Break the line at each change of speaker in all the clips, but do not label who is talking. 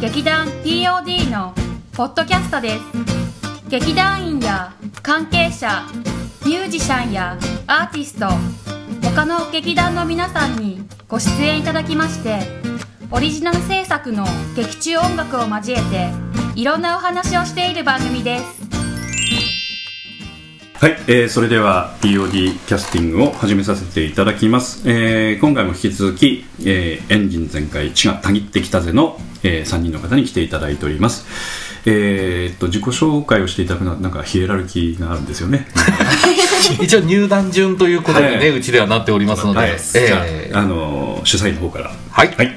劇団 POD のポッドキャストです。劇団員や関係者ミュージシャンやアーティスト他の劇団の皆さんにご出演いただきましてオリジナル制作の劇中音楽を交えていろんなお話をしている番組です。
はい、えーそれでは POD キャスティングを始めさせていただきます、えー今回も引き続き、えーエンジン全開血がたぎってきたぜの、え3人の方に来ていただいております。えーっと自己紹介をしていただくのはなんかヒエラルキーがあるんですよね。
一応入団順ということにね、
はい。う
ちではなっておりますので、
はい、
え
じゃ
え
あ、あのー主催の方から。
はい、
はい。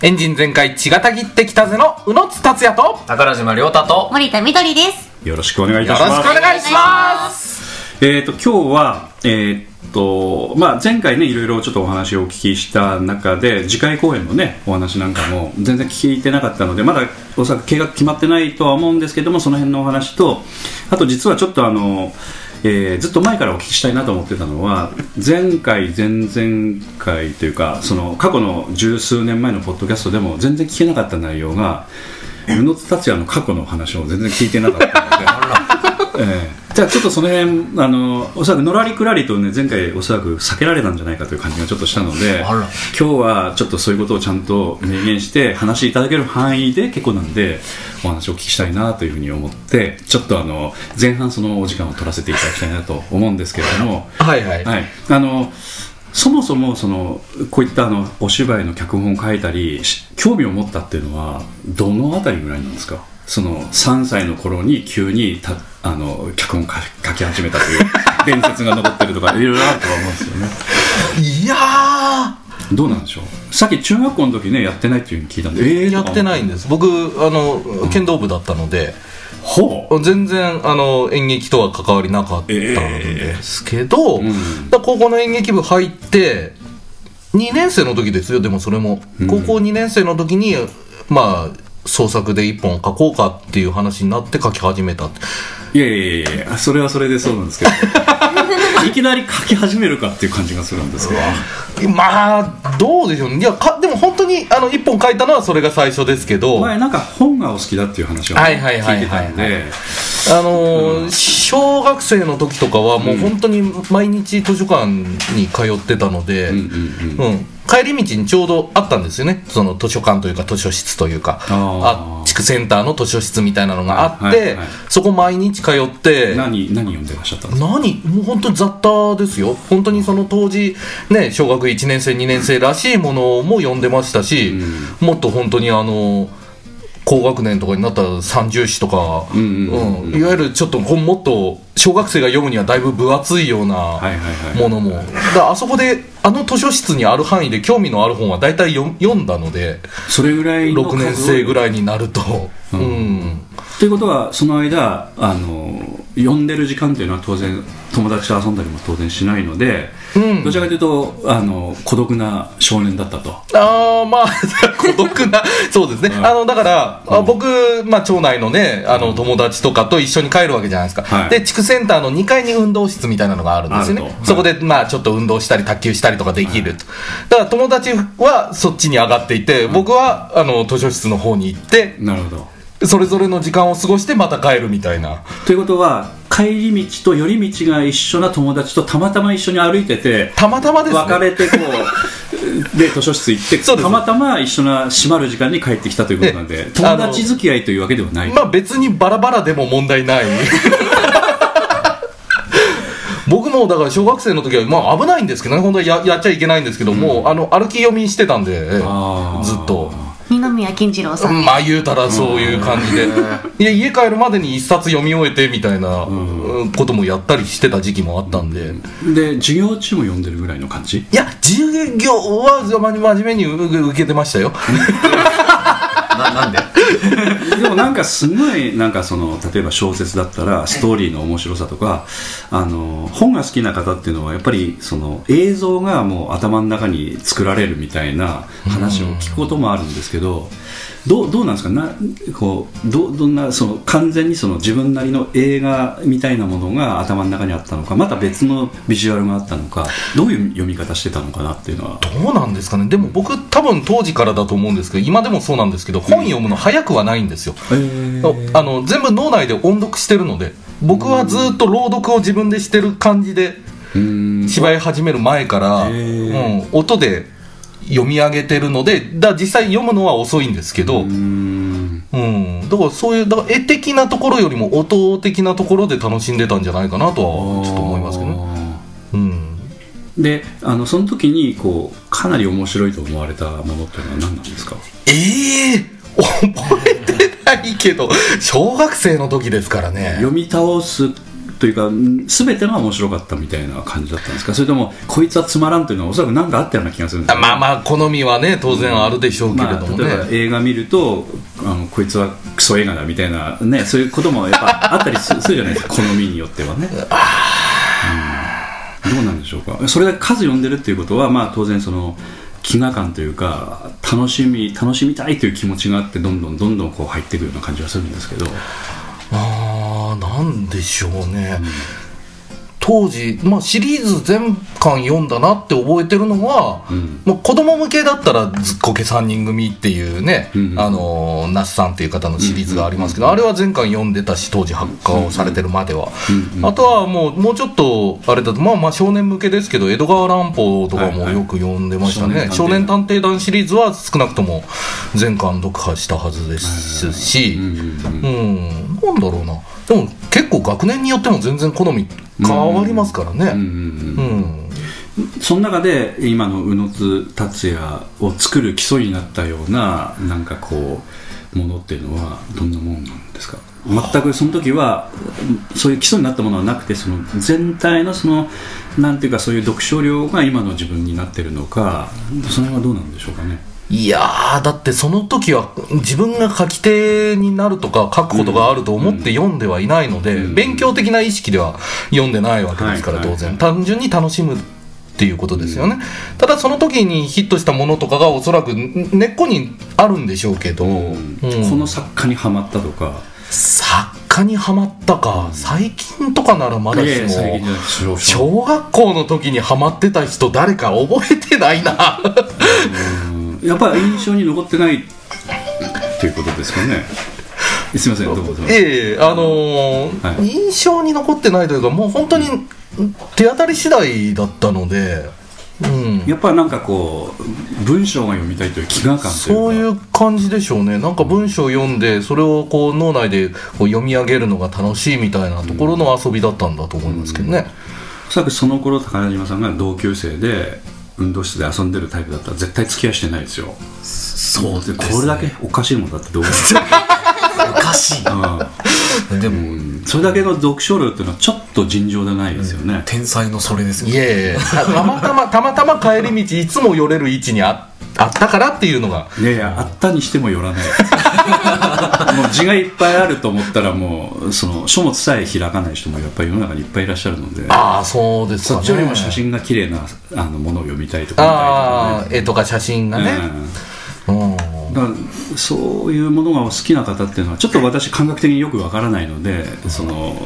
エンジン全開血がたぎってきたぜの宇野津達也と
宝島亮太と
森田みどりです。
よろしくお願いい
よろし
たします。
くお願いします。
えー、と今日は、えーっとまあ、前回ねいろいろちょっとお話をお聞きした中で次回公演のねお話なんかも全然聞いてなかったのでまだおそらく計画決まってないとは思うんですけどもその辺のお話とあと実はちょっとあの、えーずっと前からお聞きしたいなと思ってたのは前回前々回というかその過去の十数年前のポッドキャストでも全然聞けなかった内容が宇野津達也の過去の話を全然聞いてなかったので。ええじゃあちょっとその辺あのおそらくのらりくらりとね前回おそらく避けられたんじゃないかという感じがちょっとしたので今日はちょっとそういうことをちゃんと明言して話いただける範囲で結構なんでお話をお聞きしたいなというふうに思ってちょっとあの前半そのお時間を取らせていただきたいなと思うんですけれども。
はいはい、
はい、あのそもそもそのこういったあのお芝居の脚本を書いたりし興味を持ったっていうのはどのあたりぐらいなんですか？その3歳の頃に急にたあの脚本を書書き始めたという 伝説が残ってるとかいろいろあるとは思うんですよね。
いや
どうなんでしょう？さっき中学校の時ねやってないっていうふうに聞いたんでえ
ーやってないんです。僕あの剣道部だったので、
ほう。
全然あの演劇とは関わりなかったんですけど、
ん
だから高校の演劇部入って2年生の時ですよでもそれも、高校2年生の時にまあ創作で一本書こうかっていう話になって書き始めた
いやいやいやそれはそれでそうなんですけど いきなり書き始めるかっていう感じがするんですけど。
まあどうでしょう。ねいやかでも本当にあの一本書いたのはそれが最初ですけど、
前なんか本がお好きだっていう話を聞いてたんで。
あのー小学生の時とかはもう本当に毎日図書館に通ってたので、
うんうんうん。
うん帰り道にちょうどあったんですよね。その図書館というか図書室というか。
あー。
地区センターの図書室みたいなのがあって、
はいはいはい。
そこ毎日通って。
何何読んでらっしゃったんですか？
何？もう本当に雑多ですよ。本当にその当時ね小学1年生2年生らしいものも読んでましたし、もっと本当にあの高学年とかになったら三重詩とか、
うんうんうんうん。
うん。いわゆるちょっともっと小学生が読むにはだいぶ分厚いようなものも、だあそこであの図書室にある範囲で興味のある本は大体読読んだので
それぐらいの
6年生ぐ
い
らいになると、うん
ということはその間あの読んでる時間っていうのは当然友達と遊んだりも当然しないので、
うん。
どちらかというとあの孤独な少年だったと。
ああまあ 孤独なそうですね、
うん。
あのだから、あ僕、まあ、町内のねあの友達とかと一緒に帰るわけじゃないですか、
はい。
で地区センターの2階に運動室みたいなのがあるんですよね。そこで、まあ、ちょっと運動したり卓球したりとかできると、だから友達はそっちに上がっていて、僕はあの図書室の方に行って
なるほど
それぞれの時間を過ごしてまた帰るみたいな。
ということは帰り道と寄り道が一緒な友達とたまたま一緒に歩いてて
たまたまですね。
別れてこうで図書室行って たまたま一緒な閉まる時間に帰ってきたということなんで
え
友達付き合いというわけではない、
まあ別にバラバラでも問題ない。僕もだから小学生の時は、まあ、危ないんですけどね。本当はややっちゃいけないんですけども、あの歩き読みしてたんでずっと
二宮金次郎さん。
まあ言うたらそういう感じで。いや家帰るまでに一冊読み終えてみたいなうん。こともやったりしてた時期もあったんで、
で授業中も読んでるぐらいの感じ？
いや授業は真真面目に受けてましたよ な なんで？
でもなんかすごいなんかその例えば小説だったらストーリーの面白さとかあの本が好きな方っていうのはやっぱりその映像がもう頭の中に作られるみたいな話を聞くこともあるんですけどどうどうなんですか？なこうどどんなその完全にその自分なりの映画みたいなものが頭の中にあったのかまた別のビジュアルがあったのかどういう読み方してたのかなっていうのは。
どうなんですかね？でも僕多分当時からだと思うんですけど今でもそうなんですけど本読むの早くはないんですよ、あの全部脳内で音読してるので僕はずっと朗読を自分でしてる感じで
うん。
芝居始める前から、うん、音で読み上げてるのでだ実際読むのは遅いんですけど、
うーん。
うん、だからそういうだから絵的なところよりも音的なところで楽しんでたんじゃないかなとはちょっと思いますけどね、うん、
であのその時にこうかなり面白いと思われたものっていうのは何なんですか？
ええ覚えてないけど小学生の時ですからね。
読み倒すというかん全てが面白かったみたいな感じだったんですか？それともこいつはつまらんというのはおそらく何かあったような気がするんです
まあまあ好みはね当然あるでしょうけれ
まあ、
ども
例えば
ね、
映画見るとあのこいつはクソ映画だみたいな、ね、そういうこともやっぱあったりすするじゃないですか好みによってはね、うん。どうなんでしょうか？それだけ数読んでるっていうことは、まあ、当然その飢餓感というか楽しみ楽しみたいという気持ちがあってどんどんどんどんこう入っていくような感じはするんですけど。
ああなんでしょうね、当時、まあ、シリーズ全巻読んだなって覚えてるのは、
うん。
もう子供向けだったら「ずっこけ3人組」っていうね、
うん。
あの那須さんっていう方のシリーズがありますけど、あれは全巻読んでたし当時発刊されてるまでは、
うん。
あとはもうもうちょっとあれだとまあまあ少年向けですけど江戸川乱歩とかもよく読んでましたね、
はいはい
少年探偵団シリーズは少なくとも全巻読破したはずですし、
うんうんうん。
うん、なんだろうな。でも結構学年によっても全然好み変わりますからね。
うん。その中で今の宇野津達也を作る基礎になったようななんかこうものっていうのはどんなもんなんですか？全くその時はそういう基礎になったものはなくてその全体のそのなんていうかそういう読書量が今の自分になってるのかその辺はどうなんでしょうかね？
いやー、だってその時は自分が書き手になるとか書くことがあると思って読んではいないので、
うん。
勉強的な意識では読んでないわけですから、
はい
当然。
はい
単純に楽しむっていうことですよね。ただその時にヒットしたものとかがおそらく根っこにあるんでしょうけど、うん。
この作家にはまったとか。
作家にはまったか、最近とかならまだしも、
小
小学校の時にハマってた人誰か覚えてないな。
うんやっぱり印象に残ってない。っていうことですかね。すみませんどうぞどうぞ
ええあのー
はい。
印象に残ってないというかもう本当に手当たり次第だったので、うん、
やっぱりなんかこう文章が読みたいという飢餓感
そういう感じでしょうね。なんか文章を読んでそれをこう脳内でこう読み上げるのが楽しいみたいなところの遊びだったんだと思いますけどね、
おそらくその頃高島さんが同級生で運動室で遊んでるタイプだったら絶対付き合いしてないですよ。
そうで
これだけおかしいもんだってどう思う？
おかしいでも、
うん。それだけの読書量っていうのはちょっと尋常でないですよね、
天才のそれですよ。
いえいえ。たたまたまたまたま帰り道いつも寄れる位置にああったからっていうのが。
いやいやあったにしてもよらない。もう字がいっぱいあると思ったらもうその書物さえ開かない人もやっぱり世の中にいっぱいいらっしゃるので。
ああそうですかね。
そっちよりも写真が綺麗なあのものを読みたいとか
ああ
見たい
絵とか写真が
ね。
ね、うん。
だからそういうものが好きな方っていうのはちょっと私感覚的によくわからないのでその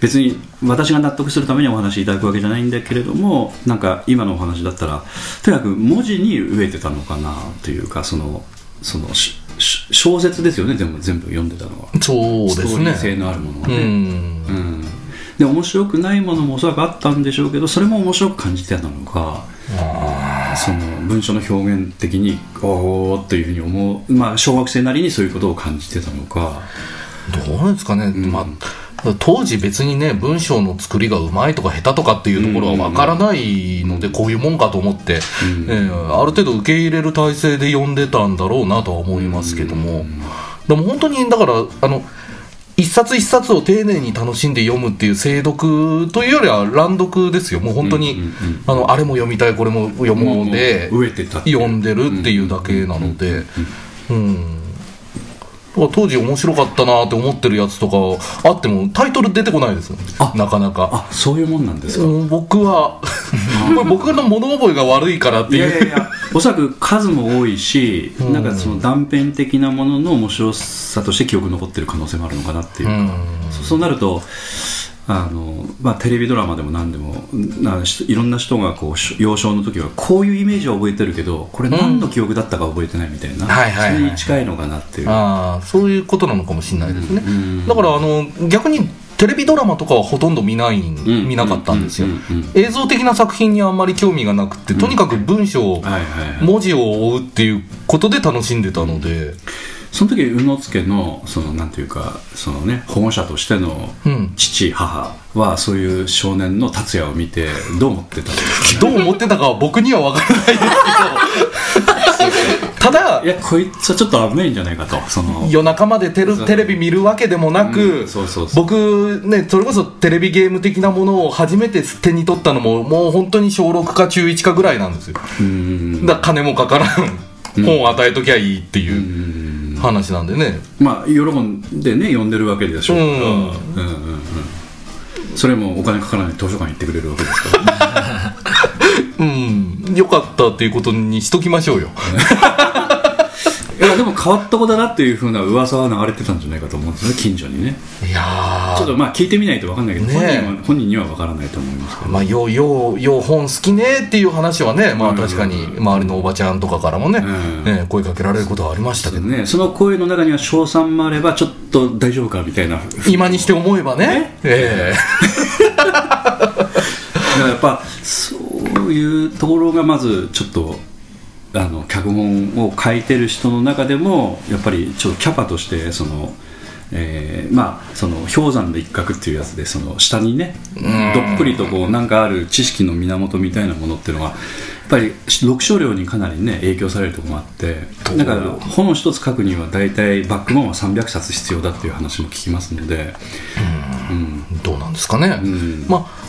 別に私が納得するためにお話しいただくわけじゃないんだけれどもなんか今のお話だったらとにかく文字に飢えてたのかなというかそのその小説ですよね全部全部読んでたのは。
そうです
ストーリ
ね
ー性のあるものが
う
ね、
ん。
うん。で面白くないものもおそらくあったんでしょうけどそれも面白く感じてたのかその文章の表現的におーっというふうに思う、まあ、小学生なりにそういうことを感じてたのか。
どうなんですかね、まあ、当時別にね文章の作りがうまいとか下手とかっていうところは分からないので、こういうもんかと思って、えーある程度受け入れる体制で読んでたんだろうなとは思いますけども、でも本当にだからあの一冊一冊を丁寧に楽しんで読むっていう精読というよりは乱読ですよ。もう本当に、
うんうんうん
あのあれも読みたいこれも読もうで読んでるっていうだけなので、うん、当時面白かったなって思ってるやつとかあってもタイトル出てこないですよ。
あ。
なかなか。
あそういうもんなんですか、
うん僕は僕の物覚えが悪いからって
い
いう
やいやいや おそらく数も多いし、なんかその断片的なものの面白さとして記憶に残ってる可能性もあるのかなっていうか、
う
そうなるとあの、まあ、テレビドラマでも何でもいろんな人がこうし幼少の時はこういうイメージは覚えてるけどこれ何の記憶だったか覚えてないみたいな、
はいはいはい
それに近いのかなっていう。
ああそういうことなのかもしれないですね、
うん
だからあの逆にテレビドラマとかはほとんど見ない、
ん。
見なかったんですよ、
うんうんうん
映像的な作品にあんまり興味がなくてとにかく文章、
はいはいはい。
文字を追うっていうことで楽しんでたので、
その時宇之助のそのなんていうかそのね保護者としての
うん。
父母はそういう少年の達也を見てどう思ってたんですかね？
どう思ってたかは僕には分からないですけど。ただ
いやこいつはちょっと危ないんじゃないかと。その
夜中までテレテレビ見るわけでもなく、
うんそうそう
僕ねそれこそテレビゲーム的なものを初めて手に取ったのももう本当に小6か中1かぐらいなんですよ。
うん。
だから金もかからん。本を与えときゃいいっていう話なんでね。
まあ喜んでね呼んでるわけでしょう。から、
うん。
うんうんうん。それもお金かからない図書館行ってくれるわけですから、
うん。よかったっていうことにしときましょうよ
いやでも変わった子だなっていうふうな噂は流れてたんじゃないかと思うんですね近所にね。
いや
ちょっとまあ聞いてみないと分かんないけど、
ね
本人は本人には分からないと思いますけど、
まあ、よう、よう、よう本好きねっていう話はね、まあ確かに周りのおばちゃんとかからもね、
うん。
ね声かけられることはありましたけど、
ね、その声の中には称賛もあればちょっと大丈夫かみたいな。
今にして思えばね、え。
だからやっぱそういうところがまずちょっとあの脚本を書いてる人の中でもやっぱりちょっとキャパとしてその、えーまあその氷山の一角っていうやつでその下にねどっぷりとこうなんかある知識の源みたいなものっていうのはやっぱり読書量にかなりね影響されるところもあってだから本を一つ書くには大体バックボーンは300冊必要だっていう話も聞きますので、うん。
えどうなんですかね。
うん。
まあ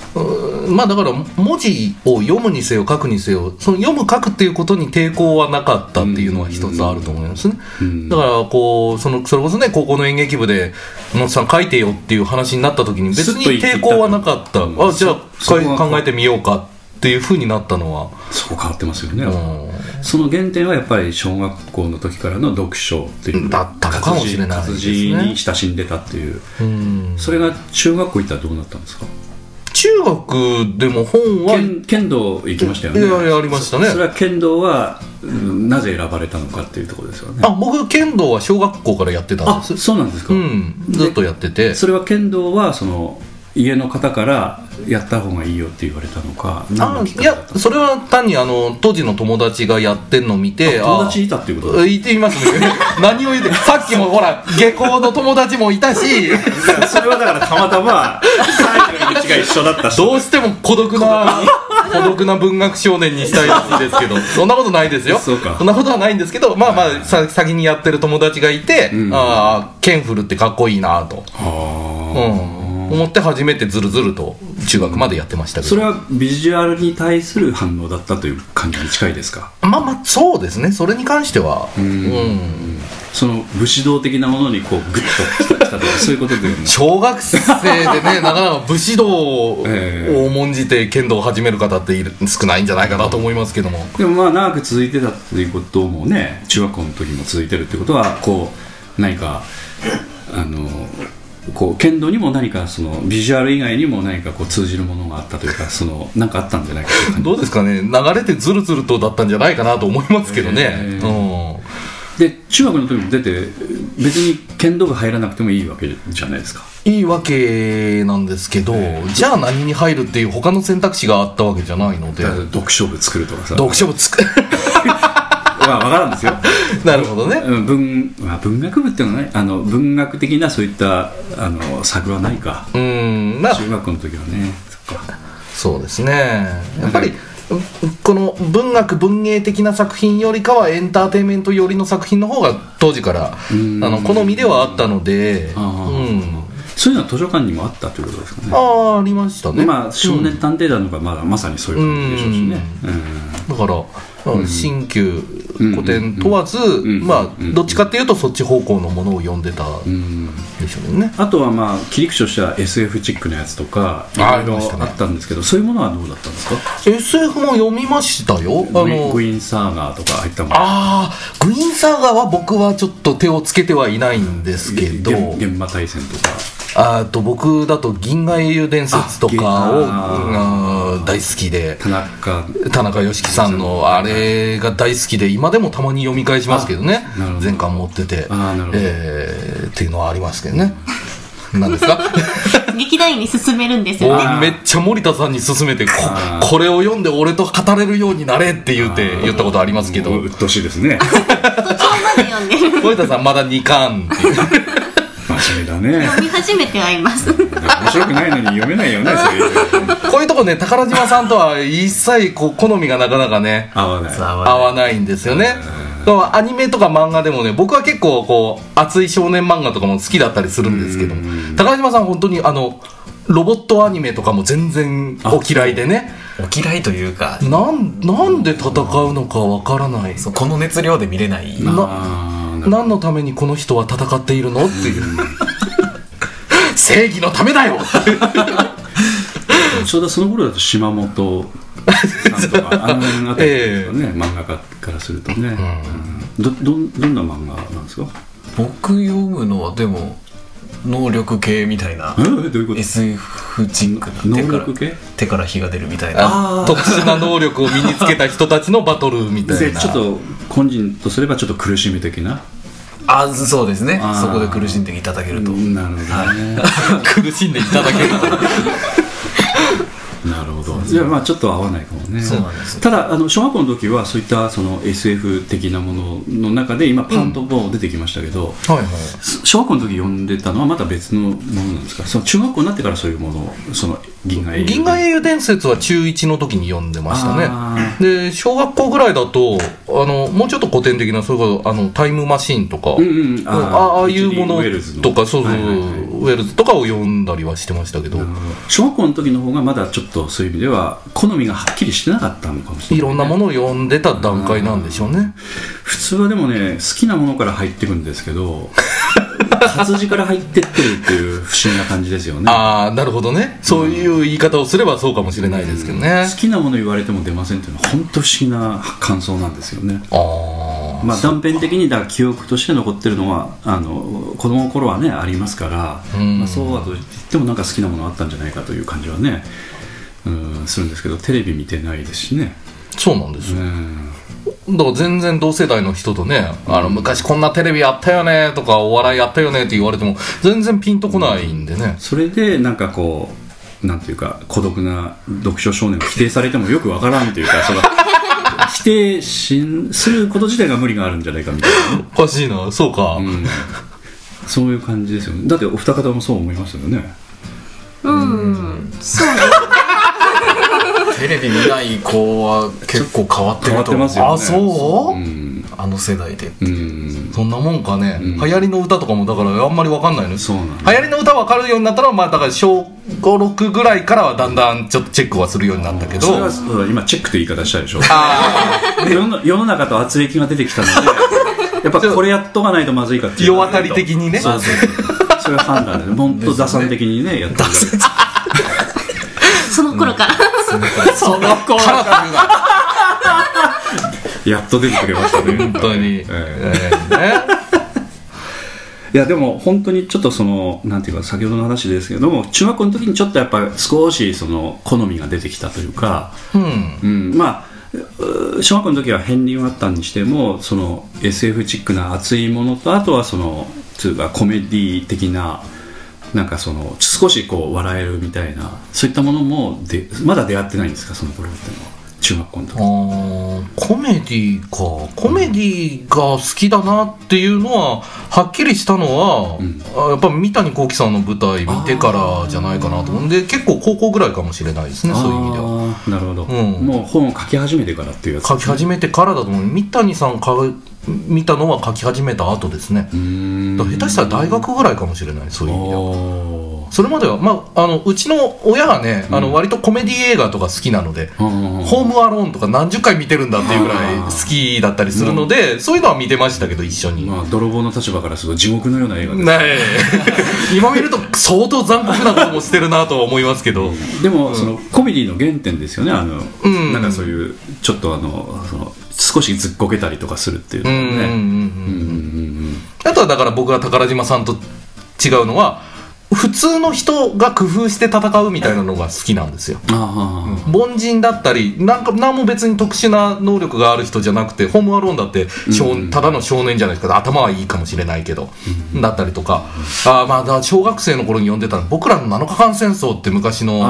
まあだから文字を読むにせよ書くにせよその読む書くっていうことに抵抗はなかったっていうのは一つあると思いますね、
うん。
だからこうそのそれこそね高校の演劇部で「野田さん書いてよ」っていう話になった時に別に抵抗はなかった。
うん。
あじゃあ考えてみようかっていうふうになったのは、
そこ変わってますよね、
うん。
その原点はやっぱり小学校の時からの読書っていう
だったのかもしれないですね。
活字に親しんでたっていう。
うん。
それが中学校行ったらどうなったんですか？
中学でも本は
剣剣道行きましたよね。
いやりましたね。
そそれは剣道は、うんなぜ選ばれたのかっていうところですよね。
あ僕剣道は小学校からやってたん
あ
です。
そうなんですか、
うんずっとやってて。
それは剣道はその家の方からやった方がいいよって言われたのか何
あいやそれは単にあの当時の友達がやってんのを見て
あ友達いたっていうこと？
あ言ってみますね。何を言ってさっきもほら下校の友達もいたし。
それはだからたまたま最後の道が一緒だった人
どうしても孤独な 孤独な文学少年にしたいんですけど。そんなことないですよ。
そうか。
んなことはないんですけどまあまあさ先にやってる友達がいて、
うん。
ああケンフルってかっこいいなと、
は
うん、思って初めてずるずると中学までやってましたけど。
それはビジュアルに対する反応だったという感じに近いですか？
まあまあそうですね。それに関しては。うん。
その武士道的なものにこうグッときたとかそういうことでも
小学生でね なかなか武士道を
ええ
重んじて剣道を始める方っている少ないんじゃないかなと思いますけども。
でもまあ長く続いてたっていうこともね中学校の時も続いてるってことはこう何かあのこう剣道にも何かそのビジュアル以外にも何かこう通じるものがあったというかその何かあったんじゃないかという
どうですかね？流れてずるずるとだったんじゃないかなと思いますけどね、
え
うん
で中学の時も出て別に剣道部入らなくてもいいわけじゃないですか。
いいわけなんですけど、じゃあ何に入るっていう他の選択肢があったわけじゃないので。
読書部作るとかさ。
読書部つく
まあ分からんですよ。
なるほどね。
うん文,、まあ、文学部っていうのはねあの文学的なそういったあの作はないか。
うんまあ。
中学校の時はね。そっか。
そうですね。やっぱりこの文学文芸的な作品よりかはエンターテインメント寄りの作品の方が当時からあ
ん。
の好みではあったので。うん。
そういうのは図書館にもあったということですかね。
ああありましたね。
まあ少年探偵団のがまだまさにそういう感じでしょうしね、うん。
だからうん新旧古典問わず、
ん
まあ
うん。
どっちかっていうとそっち方向のものを読んでた
うん。
でしょうね。
あとはまあ切り口としては SF チックなやつとかい
あ
ろいろ
あ
ったんですけどそういうものはどうだったんですか
？SF も読みましたよ。あの
グイーンサーガーとか入ったもの。
ああグイーンサーガーは僕はちょっと手をつけてはいないんですけど。
げ現場対戦とか
あと僕だと銀河英雄伝説とかを
あ
あー大好きで。
田中。
田中良樹さんのあれが大好きで今でもたまに読み返しますけどね。
あなるほど。
全巻持ってて。えーっていうのはありますけどね。何ですか？
劇団員に勧めるんですよね。
俺めっちゃ森田さんに勧めてここれを読んで俺と語れるようになれって言って言ったことありますけど。
うっとうしいですね。
途中まで読んでる。
森田さんまだ2巻っていう
真面目だね。
読み始めてはいます。
面白くないのに読めないよね
こういうとこね宝島さんとは一切こう好みがなかなかね
合わない。
合
合わないんですよね。だからアニメとか漫画でもね、僕は結構こう、熱い少年漫画とかも好きだったりするんですけど、高島さん本当にあの、ロボットアニメとかも全然お嫌いでね、
お嫌いというか。
なん、なんで戦うのかわからない。
この熱量で見れない。
な何のためにこの人は戦っているの？っていう。正義のためだよ。
ちょうどその頃だと島本さんとか あの辺あたりですかね、漫画家からするとね、うん。どどんどんな漫画なんですか？
僕読むのはでも能力系みたいな。
えどういうこと
？SF チックな手から
能力系？
手から火が出るみたいな。
あ特殊な能力を身につけた人たちのバトルみたいな。
でちょっと本人とすればちょっと苦しみ的な？
あそうですね。そこで苦しんでいただけると。
なるほどね、
苦しんでいただけると。
なるほど。じゃあまあちょっと合わないかもね。
そうなんです。
ただあの小学校の時はそういったその SF 的なものの中で今パンとこう出てきましたけど、
はいはい。
小学校の時読んでたのはまた別のものなんですか？その中学校になってからそういうものをその銀河英雄
銀河英雄伝説は中1の時に読んでました
あ
ねで小学校ぐらいだとあのもうちょっと古典的なそれこそあのタイムマシーンとか、
うんうん。
ああああいうものとかそうそう、
はいはいはい
ウェルズとかを読んだりはしてましたけど、
小学校の時の方がまだちょっとそういう意味では好みがはっきりしてなかったのかもしれない、
いろんなものを読んでた段階なんでしょうね、
普通はでもね好きなものから入っていくんですけど 活字から入ってってるっていう不思議な感じですよね。
ああなるほどね。そういう言い方をすればそうかもしれないですけどね、
好きなもの言われても出ませんっていうのは本当不思議な感想なんですよね。
ああ
まあ、断片的にだ記憶として残ってるのはあの子供の頃はねありますから、
うん。
まあ、そうはと言ってもなんか好きなものあったんじゃないかという感じはねうんするんですけどテレビ見てないですしね、
そうなんですよ、
うん、
だから全然同世代の人とね、あの昔こんなテレビやったよねとかお笑いやったよねって言われても全然ピンとこないんでね、
それでなんかこうなんていうか孤独な読書少年を否定されてもよくわからんというかその否定しすること自体が無理があるんじゃないかみたいな。ね、
おかしいなそうか、
うん、そういう感じですよね。だってお二方もそう思いますよね。
うん。そうね。
テレビ見ない子は結構変わってると思う。
ってますよね。
あそう、
うん、
あの世代で。
うん、
そんなもんかね、
ん。
流行りの歌とかもだからあんまりわかんないの。
そうなの
流行りの歌分かるようになったらまあだから小56ぐらいからはだんだんちょっとチェックはするようになったけど。
それは今チェックという言い方したでしょ。
あ
世の世の中と圧力が出てきたので やっぱこれやっとかないとまずいかっていう
世渡り的にね。
そうそうそう。それは判断で本当打算的にねやってる。
その頃から。
その子は
やっと出てくれましたね。
本当に、
え
え。えね。
いやでも本当にちょっとそのなんていうか先ほどの話ですけども中学校の時にちょっとやっぱ少しその好みが出てきたというか、
うん。
うん、まあう小学校の時は片鱗はあったにしてもその SF チックな熱いものとあとはそのつうかコメディ的ななんかその少しこう笑えるみたいなそういったものもでまだ出会ってないんですかその頃っていうのは中学校の時。
コメディか。コメディが好きだなっていうのははっきりしたのは、
ん。
あやっぱ三谷幸喜さんの舞台見てからじゃないかなと思う。ん。で結構高校ぐらいかもしれないですねそういう意味では。
なるほど、
うん。
もう本を書き始めてからっていうやつ
書き始めてからだと思う。三谷さんか見たのは書き始めた後ですね。下手したら大学ぐらいかもしれないそういう意味では。
お
それまでは、まあ、あのうちの親がね、あの割とコメディ映画とか好きなので、ホームアローンとか何十回見てるんだっていうぐらい好きだったりするので、そういうのは見てましたけど一緒に、
まあ泥棒の立場からすると地獄のような映画です。
ねえ。今見ると相当残酷なこともしてるなとは思いますけど、
でも、そのコメディの原点ですよね。あの、
うん。
なんかそういうちょっとあのその少しずっこけたりとかするっていうのはね。
あとはだから僕が宝島さんと違うのは普通の人が工夫して戦うみたいなのが好きなんですよ。凡人だったりなんか何も別に特殊な能力がある人じゃなくてホームアローンだって少、ただの少年じゃないですか。頭はいいかもしれないけど、だったりとか。あーまあ小学生の頃に読んでたの僕らの7日間戦争って昔の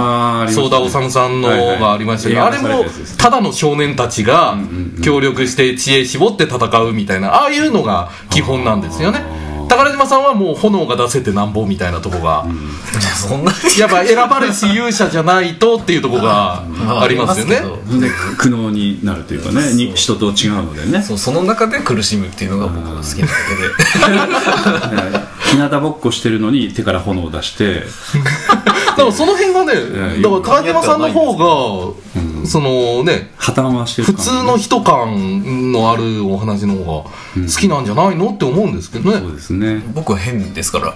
相田治さんのがありましたけど、
はいはい。
あれも
た
だの少年たちが協力して知恵絞って戦うみたいなああいうのが基本なんですよね宝島さんはもう炎が出せてなんぼみたいなとこが、
そん。な
やっぱ選ばれし勇者じゃないとっていうところがありますよね。
で苦悩になるというかねに人と違うのでね。
そうその中で苦しむっていうのが僕の好きなだけで。
日向ぼっこしてるのに手から炎を出して。
だからその辺がね、
ん。
だから川島さんの方が、そのね、
破綻はしてる
普
感
通の人感のあるお話の方が好きなんじゃないのって思うんですけどね。
そうですね。
僕は変ですから。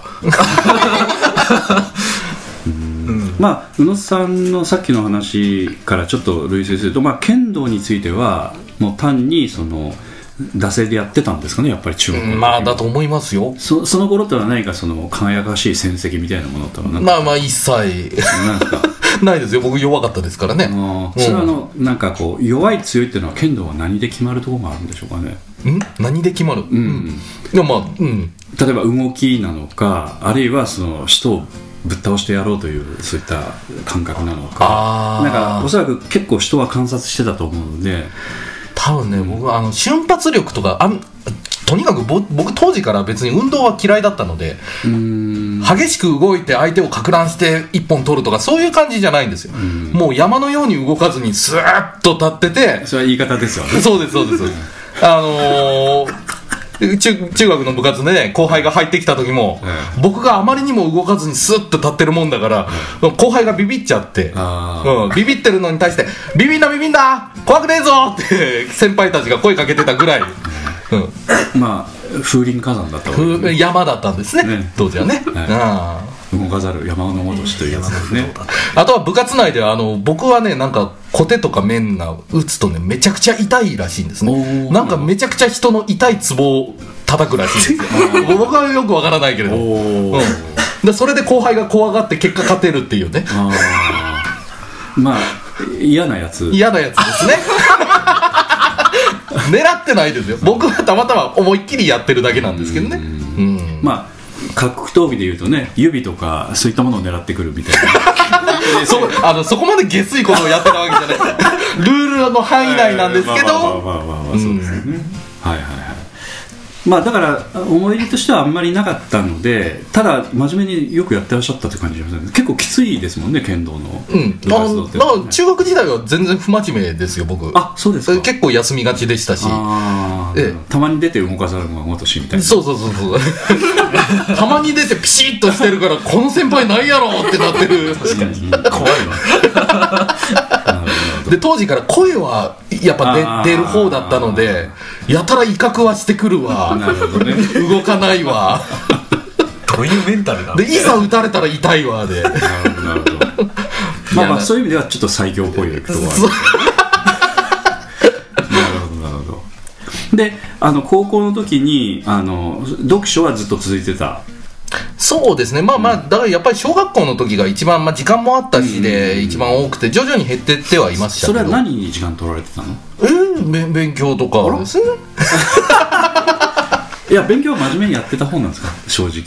まあ宇野さんのさっきの話からちょっと類推すると、まあ、剣道についてはもう単にその惰性でやってたんですかねやっぱり中学の時。
まあ、だと思いますよ。
そその頃ってのは何かその輝かしい戦績みたいなものってのは
まあまあ、一切。
な
いですよ。僕弱かったですからね。
それはあのなんかこう弱い強いっていうのは剣道は何で決まるところがあるんでしょうかね。
ん？何で決まる？
うん、
いや、まあ、うん。
例えば動きなのかあるいはその人をぶっ倒してやろうというそういった感覚なのか。なんかおそらく結構人は観察してたと思うので
多分ね、僕はあの瞬発力とかあんとにかくぼ僕当時から別に運動は嫌いだったので激しく動いて相手をか乱して一本取るとかそういう感じじゃないんですよ、もう山のように動かずにスーッと立ってて
それは言い方ですよね。
そうですそうですそうです。あのー中中学の部活でね後輩が入ってきた時も、
え
僕があまりにも動かずにスッと立ってるもんだから、後輩がビビっちゃって、うん、ビビってるのに対して「ビビんなビビんな怖くねえぞ!」って先輩たちが声かけてたぐらい、うん。
まあ風林火山だった
山だったんですね。
ね。
当時はね、
動かざる山のごとしというやつですね
ああとは部活内ではあの僕はねなんかコテとか面が打つとねめちゃくちゃ痛いらしいんです
お
ね
ー。
なんかめちゃくちゃ人の痛いツボを叩くらしいんですよ。僕はよくわからないけれどうん、でそれで後輩が怖がって結果勝てるっていうね。
まあ嫌なやつ。
嫌なやつですね。狙ってないですよ。僕はたまたま思いっきりやってるだけなんですけどね。うん。
まあ格闘技でいうとね指とかそういったものを狙ってくるみたいな。
そあのそこまで下水ことをやってたわけじゃない。ルールの範囲内なんですけど。
まあまあまあまあそうですはいはいはいまあだから思い入れとしてはあんまりなかったのでただ真面目によくやってらっしゃったって感じがしますね。結構きついですもんね剣道の。
うん、あだから中学時代は全然不真面目ですよ僕。
あそうですか。
結構休みがちでしたし。
たまに出て動かざるがごとしみたいな。
そうそうそうそう。たまに出てピシッとしてるからこの先輩ないやろってなってる。
確かに。怖いわ
で当時から声はやっぱ
あー。
で出る方だったのでやたら威嚇はしてくるわ。
なるほどね。
動かないわ。
どういうメンタルなん
でいざ撃たれたら痛いわで。
なるほどなるほど。まあまあそういう意味ではちょっと最強っぽいところは。あるなるほどなるほど。であの高校の時にあの読書はずっと続いてた？
そうですね。まあまあだからやっぱり小学校の時が一番、まあ、時間もあったしで一番多くて徐々に減ってってはいましたけど。
それは何に時間取られてたの？
えー、べ勉強とか。ですね
いや勉強は真面目にやってた方なんですか？正直。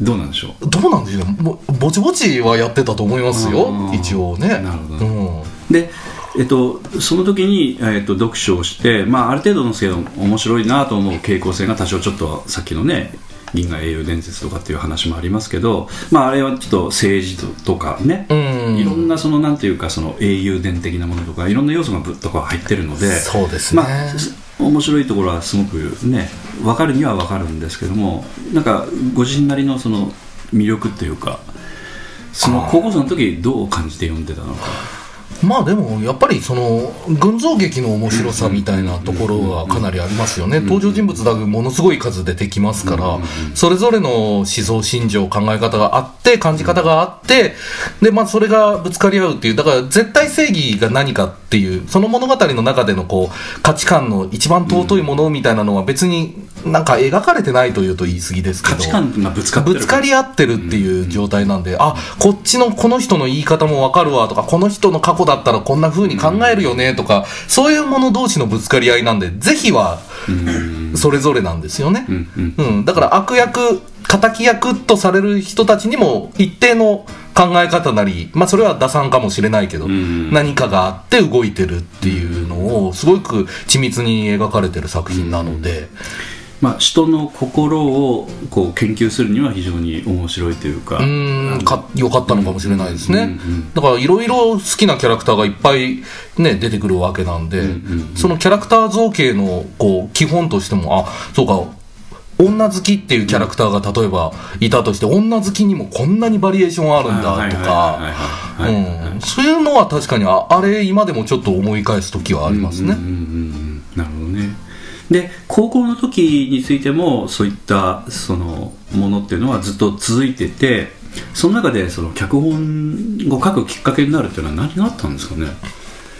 どうなんでしょう？
どうなんでしょうね。ぼぼちぼちはやってたと思いますよ。
うん
一応ね。
なるほど
うん。
でえっと、その時に、えっと、読書をして、まあ、ある程度のですけど面白いなと思う傾向性が多少ちょっとさっきのね銀河英雄伝説とかっていう話もありますけど、まあ、あれはちょっと政治とかね、
うん。
いろんなそのなんていうかその英雄伝的なものとかいろんな要素がぶっとこう入ってるので
そうですね。
まあ、す面白いところはすごくね分かるには分かるんですけどもなんかご自身なりのその魅力っていうかその高校生の時どう感じて読んでたのか
まあでもやっぱりその群像劇の面白さみたいなところはかなりありますよね。登場人物だけものすごい数出てきますからそれぞれの思想心情考え方があって感じ方があってでまあそれがぶつかり合うっていうだから絶対正義が何かっていうその物語の中でのこう価値観の一番尊いものみたいなのは別になんか描かれてないというと言い過ぎですけど
価値観がぶつか
ぶつかり合ってるっていう状態なんで、あこっちのこの人の言い方もわかるわとかこの人の過去だったらこんな風に考えるよねとか、そういうもの同士のぶつかり合いなんで是非はそれぞれなんですよね、
うんうん
うん、だから悪役敵役とされる人たちにも一定の考え方なり、まあ、それは打算かもしれないけど、
ん。
何かがあって動いてるっていうのをすごく緻密に描かれてる作品なので。
まあ、人の心をこう研究するには非常に面白いというか。
うーんか良かったのかもしれないですね、
うんうん
だからいろいろ好きなキャラクターがいっぱい、ね、出てくるわけなんで、そのキャラクター造形のこう基本としてもあそうか女好きっていうキャラクターが例えばいたとして女好きにもこんなにバリエーションあるんだとか。そういうのは確かにあれ今でもちょっと思い返す時はありますね、
なるほどねで高校の時についてもそういったそのものっていうのはずっと続いててその中でその脚本を書くきっかけになるっていうのは何があったんですかね、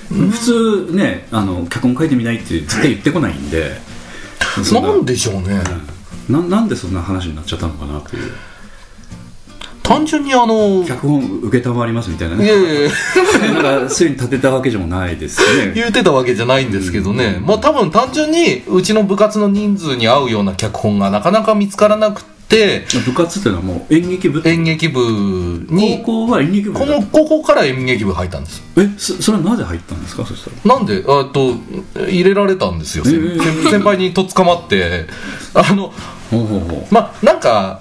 普通ねあの脚本書いてみないって絶対言ってこないんでそん
なんでしょうね、
ななんでそんな話になっちゃったのかなという。
単純にあの
脚本受けたまわりますみたいないね
やいやいや。
なんかすぐに立てたわけでもないですしね。
言うてたわけじゃないんですけどね、まあ多分単純にうちの部活の人数に合うような脚本がなかなか見つからなくて
部活っていうのはもう演劇部
演劇部に
高校は演劇部
こ
だ
の高校から演劇部入ったんです。
えそそれはなぜ入ったんですか？そしたら。
なんであっと入れられたんですよ、先
ええ
先先輩にとっ捕まって。あの
ほうほうほ
まあなんか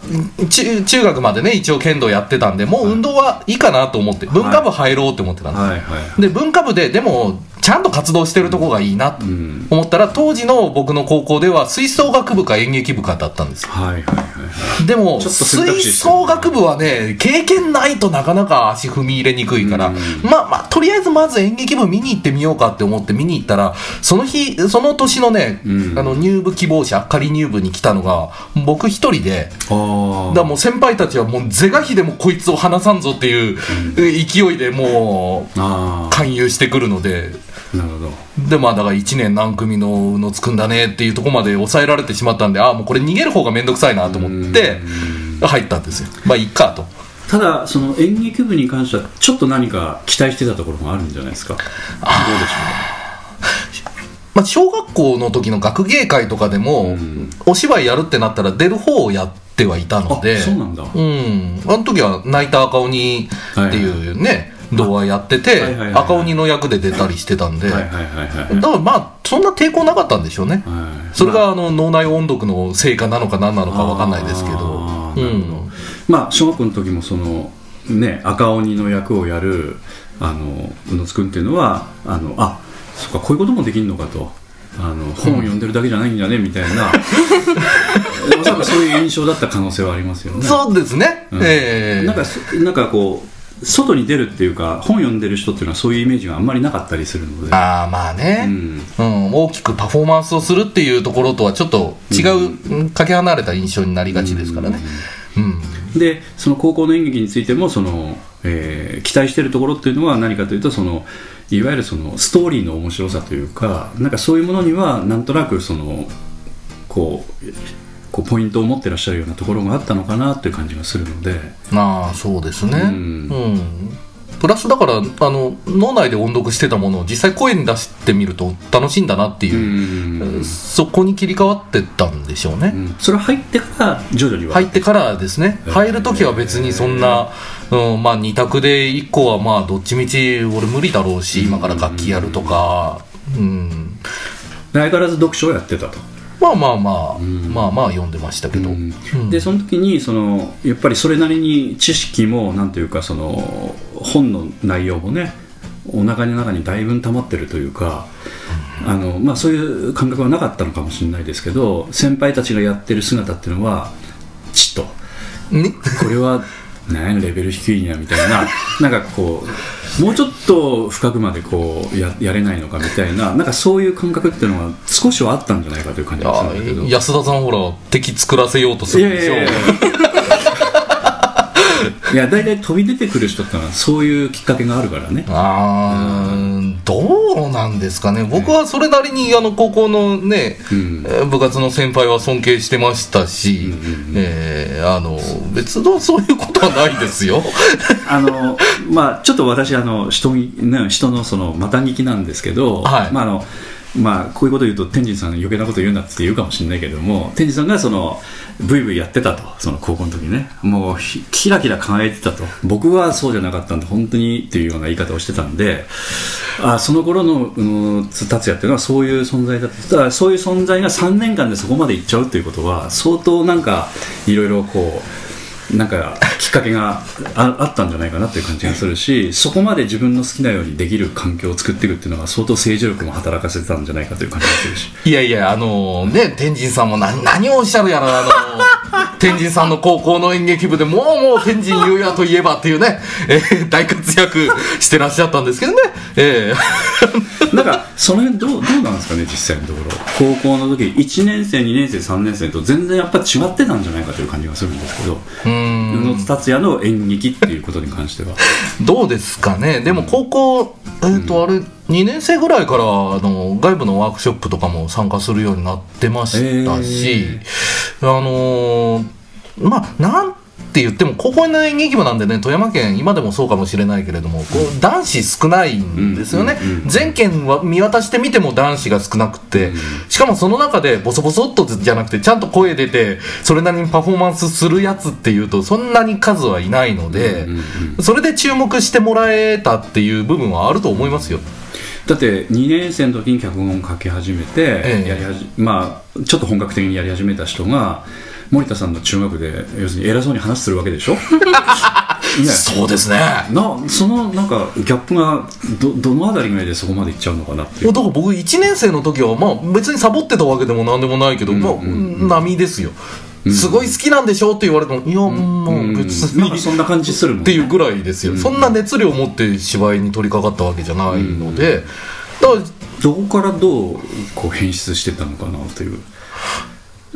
中中学までね一応剣道やってたんでもう運動はいいかなと思って文化部入ろうって思ってたんです、
うはいはい。
で文化部ででもちゃんと活動してるとこがいいなと
ん
思ったら当時の僕の高校では吹奏楽部か演劇部かだったんですよ。
はいはいはい
でも吹奏楽部はね経験ないとなかなか足踏み入れにくいから、まあまあとりあえずまず演劇部見に行ってみようかって思って見に行ったらその日その年のね、
うん。
あの入部希望者仮入部に来たのが僕一人で。
あ
だもう先輩たちはもう是が非でもこいつを離さんぞっていう勢いでもう
あ
勧誘してくるので。
あなるほど。
でまあだから1年何組の宇野つくんだねっていうところまで抑えられてしまったんでああもうこれ逃げる方が面倒くさいなと思って入ったんですよ。まあいいかと。
ただその演劇部に関してはちょっと何か期待してたところもあるんじゃないですか。どうでし
まあ小学校の時の学芸会とかでも
ん
お芝居やるってなったら出る方をやってはいたので
あそうなん。だ
うんあの時は泣いた赤鬼っていうね
はいはいはいはい
赤鬼の役で出たりしてたんで。だからまあそんな抵抗なかったんでしょうね。
はい。
それがあの脳内音読の成果なのか何なのか分かんないですけど。うん。
まあ小学校の時もそのね赤鬼の役をやるあの宇野津君っていうのはあのあそっかこういうこともできるのかと。あの本を読んでるだけじゃないんだねみたいな。おそらくそういう印象だった可能性はありますよね。
そうですね。
うん。
ええ。
なんかそなんかこう外に出るっていうか本読んでる人っていうのはそういうイメージがあんまりなかったりするので
ああまあね、
うん
うん、大きくパフォーマンスをするっていうところとはちょっと違う、うんかけ離れた印象になりがちですからね。うん。
でその高校の演劇についてもその、えー期待しているところっていうのは何かというとそのいわゆるそのストーリーの面白さというかなんかそういうものにはなんとなくそのこうこうポイントを持ってらっしゃるようなところがあったのかなという感じがするので。
まあ、そうですね。
う
うん。ん。プラスだから、あの、脳内で音読してたものを実際声に出してみると楽しいんだなって
う
いう、
ん。
そこに切り替わってったんでしょうね。
うん。それは入ってから徐々には。
入ってからですね、入るときは別にそんな、うん、まあ2択で1個はまあどっちみち俺無理だろうし、今から楽器やるとか、うん、
相変わらず読書をやってたと。
まあまあまあ、
ん。
まあまあ読んでましたけど、
うん。
うん。
でその時にそのやっぱりそれなりに知識もなんていうかその本の内容もねお腹の中にだいぶ溜まってるというか、あのまあ、そういう感覚はなかったのかもしれないですけど先輩たちがやってる姿っていうのはちっと。
ね。
これはなんやレベル低いんやみたいな。なんかこうもうちょっと深くまでこうややれないのかみたいななんかそういう感覚っていうのは少しはあったんじゃないかという感じがするんだけど。
あ安田さんほら敵作らせようとす
い
るでしょ
やいやいやいや。大体飛び出てくる人ってのはそういうきっかけがあるからね。
あーどうなんですかね。僕はそれなりにあの高校のね、
うん。
えー部活の先輩は尊敬してましたし、えーあの別のそういうことはないですよ。
あのまあちょっと私あの人にね人のそのまた聞きなんですけど、
はい。
まああのまあこういうこと言うと天神さん余計なこと言うなって言うかもしれないけども天神さんがそのブイブイやってたとその高校の時ね。もうキラキラ輝いてたと。僕はそうじゃなかったんで本当にっていうような言い方をしてたんであその頃の宇野達也っていうのはそういう存在だった。だそういう存在が3年間でそこまでいっちゃうっていうことは相当なんかいろいろこうなんかきっかけがああったんじゃないかなっていう感じがするしそこまで自分の好きなようにできる環境を作っていくっていうのは相当政治力も働かせてたんじゃないかという感じがするし。
いやいやあのね天神さんも何何をおっしゃるやらあの天神さんの高校の演劇部でもうもう天神優也といえばっていうね、えー大活躍してらっしゃったんですけどね、えー
なんかその辺どうどうなんですかね実際のところ。高校の時1年生2年生3年生と全然やっぱ違ってたんじゃないかという感じがするんですけど。
うーん。
宇野達也の演劇っていうことに関しては。
どうですかね。でも高校えっ、とあれ2年生ぐらいからあの外部のワークショップとかも参加するようになってましたし、あのーまあなんて言っても高校の演劇部なんでね富山県今でもそうかもしれないけれども、こう男子少ないんですよね、全県は見渡してみても男子が少なくて、しかもその中でボソボソっとじゃなくてちゃんと声出てそれなりにパフォーマンスするやつっていうとそんなに数はいないので、それで注目してもらえたっていう部分はあると思いますよ。
だって2年生の時に脚本を書き始めて、
ええ。
やりはじまあ、ちょっと本格的にやり始めた人が森田さんの中学で要するに偉そうに話するわけでしょ？ね。
そうですね。
なそのなんかギャップがどどのあたりぐらいでそこまでいっちゃうのかなって
だから僕1年生の時は、まあ、別にサボってたわけでもなんでもないけど、まあ、波ですよ、すごい好きなんでしょ？って言われてもいや、もう別に、
なんかそんな感じするもん
っていうぐらいですよ、そんな熱量を持って芝居に取り掛かったわけじゃないので、だから
どこからどうこう変質してったのかなという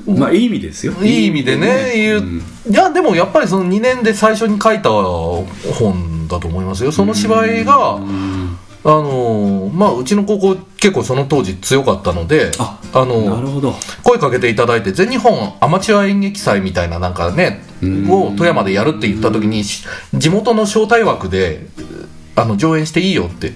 まあいい意味ですよ。
いい意味でね言う、
うん。
いやでもやっぱりその2年で最初に書いた本だと思いますよ。その芝居が、あのまあうちの高校結構その当時強かったので
あ
あの声かけていただいて全日本アマチュア演劇祭みたいななんかね
うん。
を富山でやるって言った時にし地元の招待枠であの上演していいよって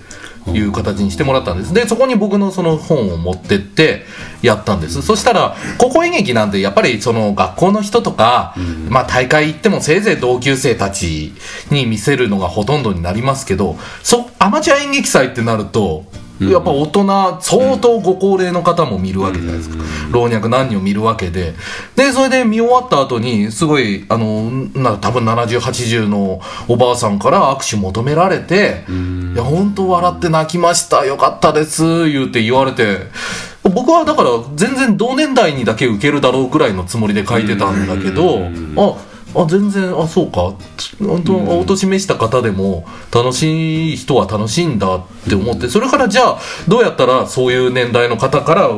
いう形にしてもらったんです。でそこに僕のその本を持ってってやったんです。そしたら高校演劇なんでやっぱりその学校の人とか、まあ大会行ってもせいぜい同級生たちに見せるのがほとんどになりますけどそアマチュア演劇祭ってなるとやっぱ大人相当ご高齢の方も見るわけじゃないですか、老若男女見るわけで。でそれで見終わった後にすごいあのな多分7080のおばあさんから握手求められて「いや本当笑って泣きましたよかったです」言うて言われて。僕はだから全然同年代にだけ受けるだろうぐらいのつもりで書いてたんだけどああ全然あそうか。本当お年めした方でも楽しい人は楽しいんだって思ってそれからじゃあどうやったらそういう年代の方から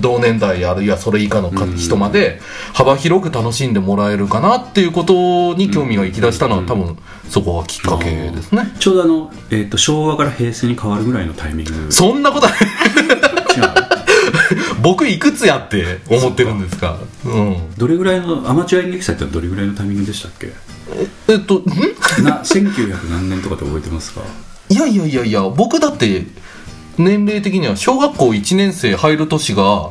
同年代あるいはそれ以下のか人まで幅広く楽しんでもらえるかなっていうことに興味がいきだしたのは多分そこがきっかけですね。
ちょうどあの、えー、と昭和から平成に変わるぐらいのタイミング。
そんなことない僕いくつやって思ってるんですか？うん。
どれぐらいのアマチュア演劇祭ってどれぐらいのタイミングでしたっけ？
えっとん？
な1900何年とかって覚えてますか？
いやいやいやいや僕だって年齢的には小学校1年生入る年が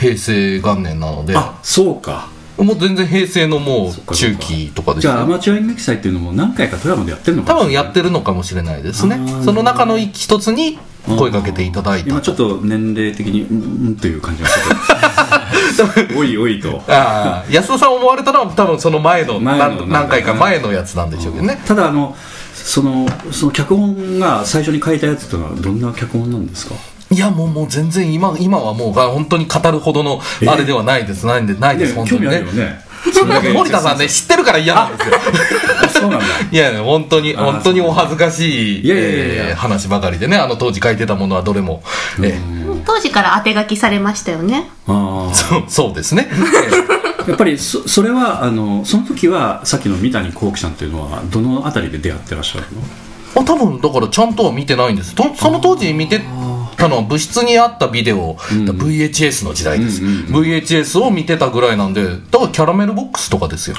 平成元年なので、
あそうか
もう全然平成のもう中期とかです
じゃあア
よ
マチュア演劇祭っていうのも何回か富山でやってるのか
多分やってるのかもしれないですね。その中の一つに声かけていただいた
今ちょっと年齢的にうんうんという感じがするおいおいと。
ああ安田さん思われたのは多分その前の何何回か前のやつなんでしょうけどね。
ただあのそのその脚本が最初に書いたやつっていうのはどんな脚本なんですか？
いやもうもう全然今今はもうが本当に語るほどのあれではないです。ないんでないです本当にね。
味あるよね。それだけ
森田さんね知ってるから嫌なんですよ。
あ そうなんだ。
いやいや本当に本当にお恥ずかしい話ばかりでね。あの当時書いてたものはどれも、え
当時から当て書きされましたよね。
そうそうですね。
あ やっぱりそそれはあのその時はさっきの三谷幸喜さんというのはどのあたりで出会ってらっしゃるの？
あ多分だからちゃんとは見てないんです。とその当時見てたのは部室にあったビデオ、VHS の時代です、
うんうん
VHS を見てたぐらいなんでだからキャラメルボックスとかですよ。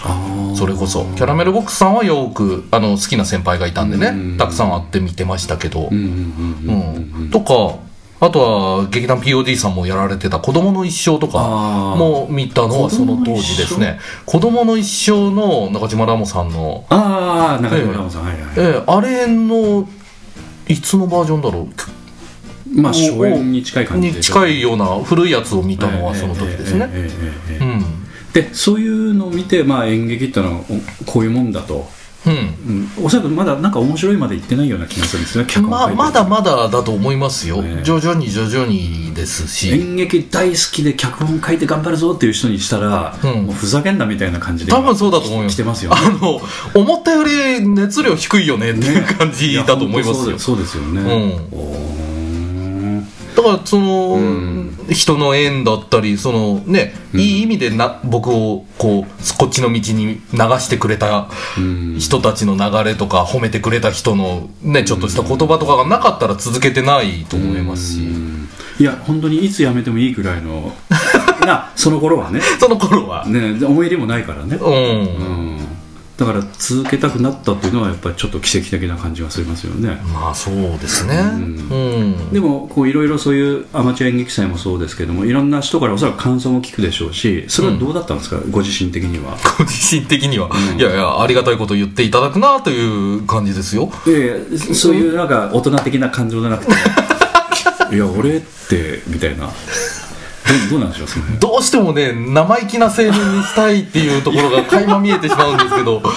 それこそ。キャラメルボックスさんはよくあの好きな先輩がいたんでね、
うん
たくさん会って見てましたけど、
うんうんうんうん
うんとかあとは劇団 POD さんもやられてた「子供の一生」とかも見たのはその当時ですね「子供の一生」の中島ラモさんの
ああ中島ラモさん、はいはい。
ええあれのいつのバージョンだろう？
まあ、初演に近い感じ
に近いような古いやつを見たのはその時ですね。
でそういうのを見て、まあ、演劇っていうのはこういうもんだと。
うん。
うん、おそらくまだなんか面白いまでいってないような気がするんですよね、
まあ、まだまだだと思いますよ、徐々に徐々にですし。
演劇大好きで脚本書いて頑張るぞっていう人にしたら、
うん、
もうふざけんなみたいな感じで
多分そうだと思います。
てますよ、ね、
あの思ったより熱量低いよねっていう感じだと思いますよ、
ね、そうですよね、
うん。だからその、
ん。
人の縁だったりそのね、いい意味でな僕をこうこっちの道に流してくれた
うん。
人たちの流れとか褒めてくれた人のねちょっとした言葉とかがなかったら続けてないと思いますし、
うん。いや本当にいつ辞めてもいいくらいの なその頃はね。
その頃は、
ね思い入れもないからね、
うん。
うんだから続けたくなったっていうのはやっぱりちょっと奇跡的な感じがしますよね。
まあそうですね。
ん。
うん、
でもこういろいろそういうアマチュア演劇祭もそうですけどもいろんな人からおそらく感想も聞くでしょうしそれはどうだったんですか、ご自身的には。
ご自身的には、
うん。
いやいやありがたいこと言っていただくなという感じですよ。
ええそういうなんか大人的な感情じゃなくて。いや俺ってみたいなどうなんでしょうその辺。
どうしてもね生意気な青年にしたいっていうところが垣間見えてしまうんですけど。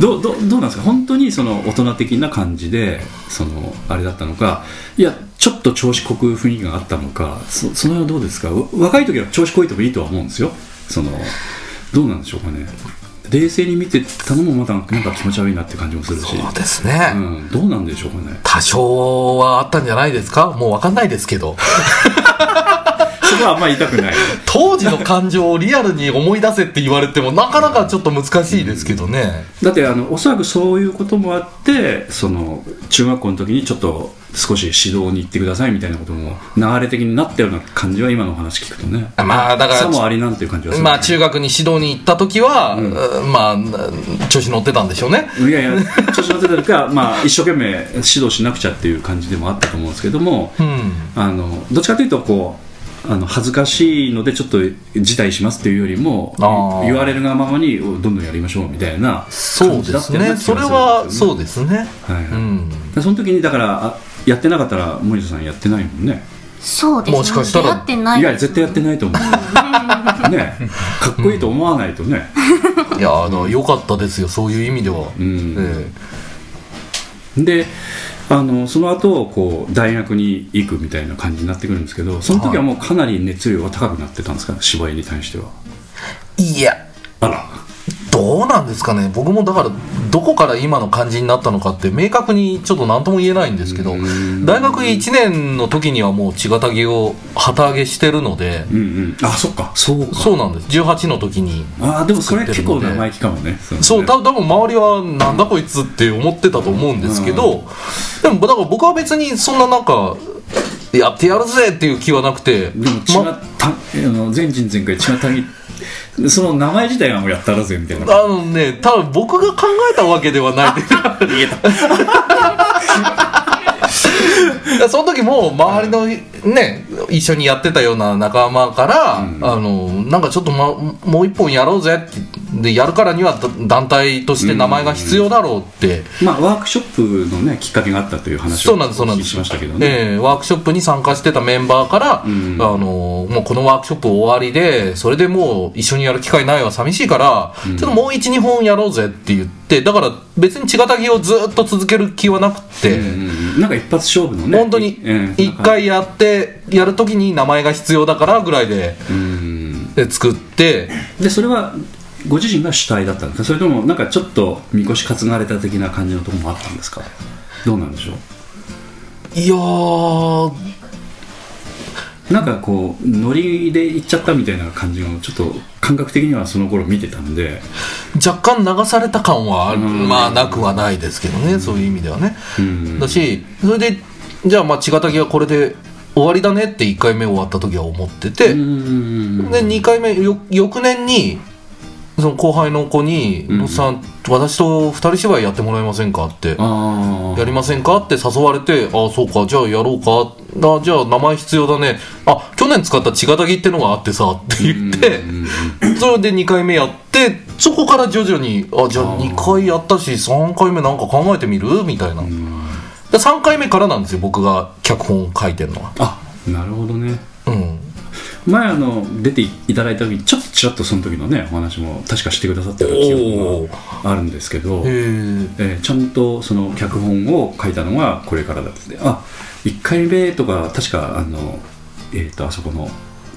どうどうどうなんですか？本当にその大人的な感じでそのあれだったのかいやちょっと調子こく雰囲気があったのかそその辺はどうですか？わ若い時は調子こいてもいいとは思うんですよ。そのどうなんでしょうかね。冷静に見てたのもまたなんか気持ち悪いなって感じもするし。
そうですね、
うん、どうなんでしょうかね。
多少はあったんじゃないですか？もう分かんないですけど
そこはあんまり言いたくない。
当時の感情をリアルに思い出せって言われてもなかなかちょっと難しいですけどね、
だってあのおそらくそういうこともあってその中学校の時にちょっと少し指導に行ってくださいみたいなことも流れ的になったような感じは今のお話聞くとね。
まあだから
さもありなんていう感じはする。
まあ中学に指導に行った時は、
ん
うんまあ調子乗ってたんでしょうね。
いやいや調子乗ってた時は、まあ、一生懸命指導しなくちゃっていう感じでもあったと思うんですけども
うん。
あのどっちかというとこうあの恥ずかしいのでちょっと辞退しますっていうよりも言われるがままにおどんどんやりましょうみたいな
そう
感じだっ
です
た
ねそれはそうですね。
はい。はい
うん。
でその時にだからあやってなかったら森田さんやってないもんね。
そうですね。
もしかしたら。
出会ってない。
いや絶対やってないと思う。ね。かっこいいと思わないとね、
いやあの良かったですよ。そういう意味では、
うん。
え。
であのその後こう大学に行くみたいな感じになってくるんですけどその時はもうかなり熱量が高くなってたんですか？芝居に対しては。
えいや。
あら
どうなんですかね。僕もだからどこから今の感じになったのかって明確にちょっと何とも言えないんですけど
うん。
大学1年の時にはもう血がたぎを旗揚げしてるので
うんうん。あそっか。そうか。
そうなんです。18の時に
あでもそれ結構生意気かもね。
そう
ね。
多分周りはなんだこいつって思ってたと思うんですけど、でもだから僕は別にそんななんかやってやるぜっていう気はなくて
でも血がた、あの全人全開血がたぎその名前自体がもうやったらぜみたいな。
あのね多分僕が考えたわけではない。でいやその時も周りのね一緒にやってたような仲間から、あのなんかちょっと、ま、もう一本やろうぜってでやるからにはだ団体として名前が必要だろうって、
まあワークショップのねきっかけがあったという話を
そうなんですそうなんです。
お聞きしましたけどね、
ええワークショップに参加してたメンバーから、
ん。
あのもうこのワークショップ終わりでそれでもう一緒にやる機会ないわ寂しいから、ちょっともう12本やろうぜって言ってだから別に血がたぎをずっと続ける気はなくって、
うん。なんか一発勝負のね。
本当に
ええ
一回やってやるときに名前が必要だからぐらいで
うん。
で作って。
でそれはご自身が主体だったんですか？それともなんかちょっとみこし担がれた的な感じのところもあったんですか？どうなんでしょう？
いやー。
なんかこうノリで行っちゃったみたいな感じのちょっと感覚的にはその頃見てたんで。
若干流された感はある。
うん。
まあなくはないですけどね、そういう意味ではね、
うん。
だしそれでじゃあまあ茅ヶ崎はこれで終わりだねって1回目終わった時は思ってて、
うん。
で2回目よ翌年にその後輩の子に「
うん
のっさん私と2人芝居やってもらえませんか?」って。やりませんか？って誘われて、ああ、そうか、じゃあやろうか、あじゃあ名前必要だね、あ去年使った茅ヶ崎ってのがあってさって言って、それで2回目やって、そこから徐々に、あじゃあ2回やったし、3回目なんか考えてみる？みたいな。で3回目からなんですよ、僕が脚本書いてるのは。
あなるほどね。
うん。
前あの出ていただいた時にちょっとちらっとその時のねお話も確かしてくださったような記憶があるんですけど
へえ。
えーちゃんとその脚本を書いたのがこれからだってあ1回目とか確かあのえっ、とあそこの、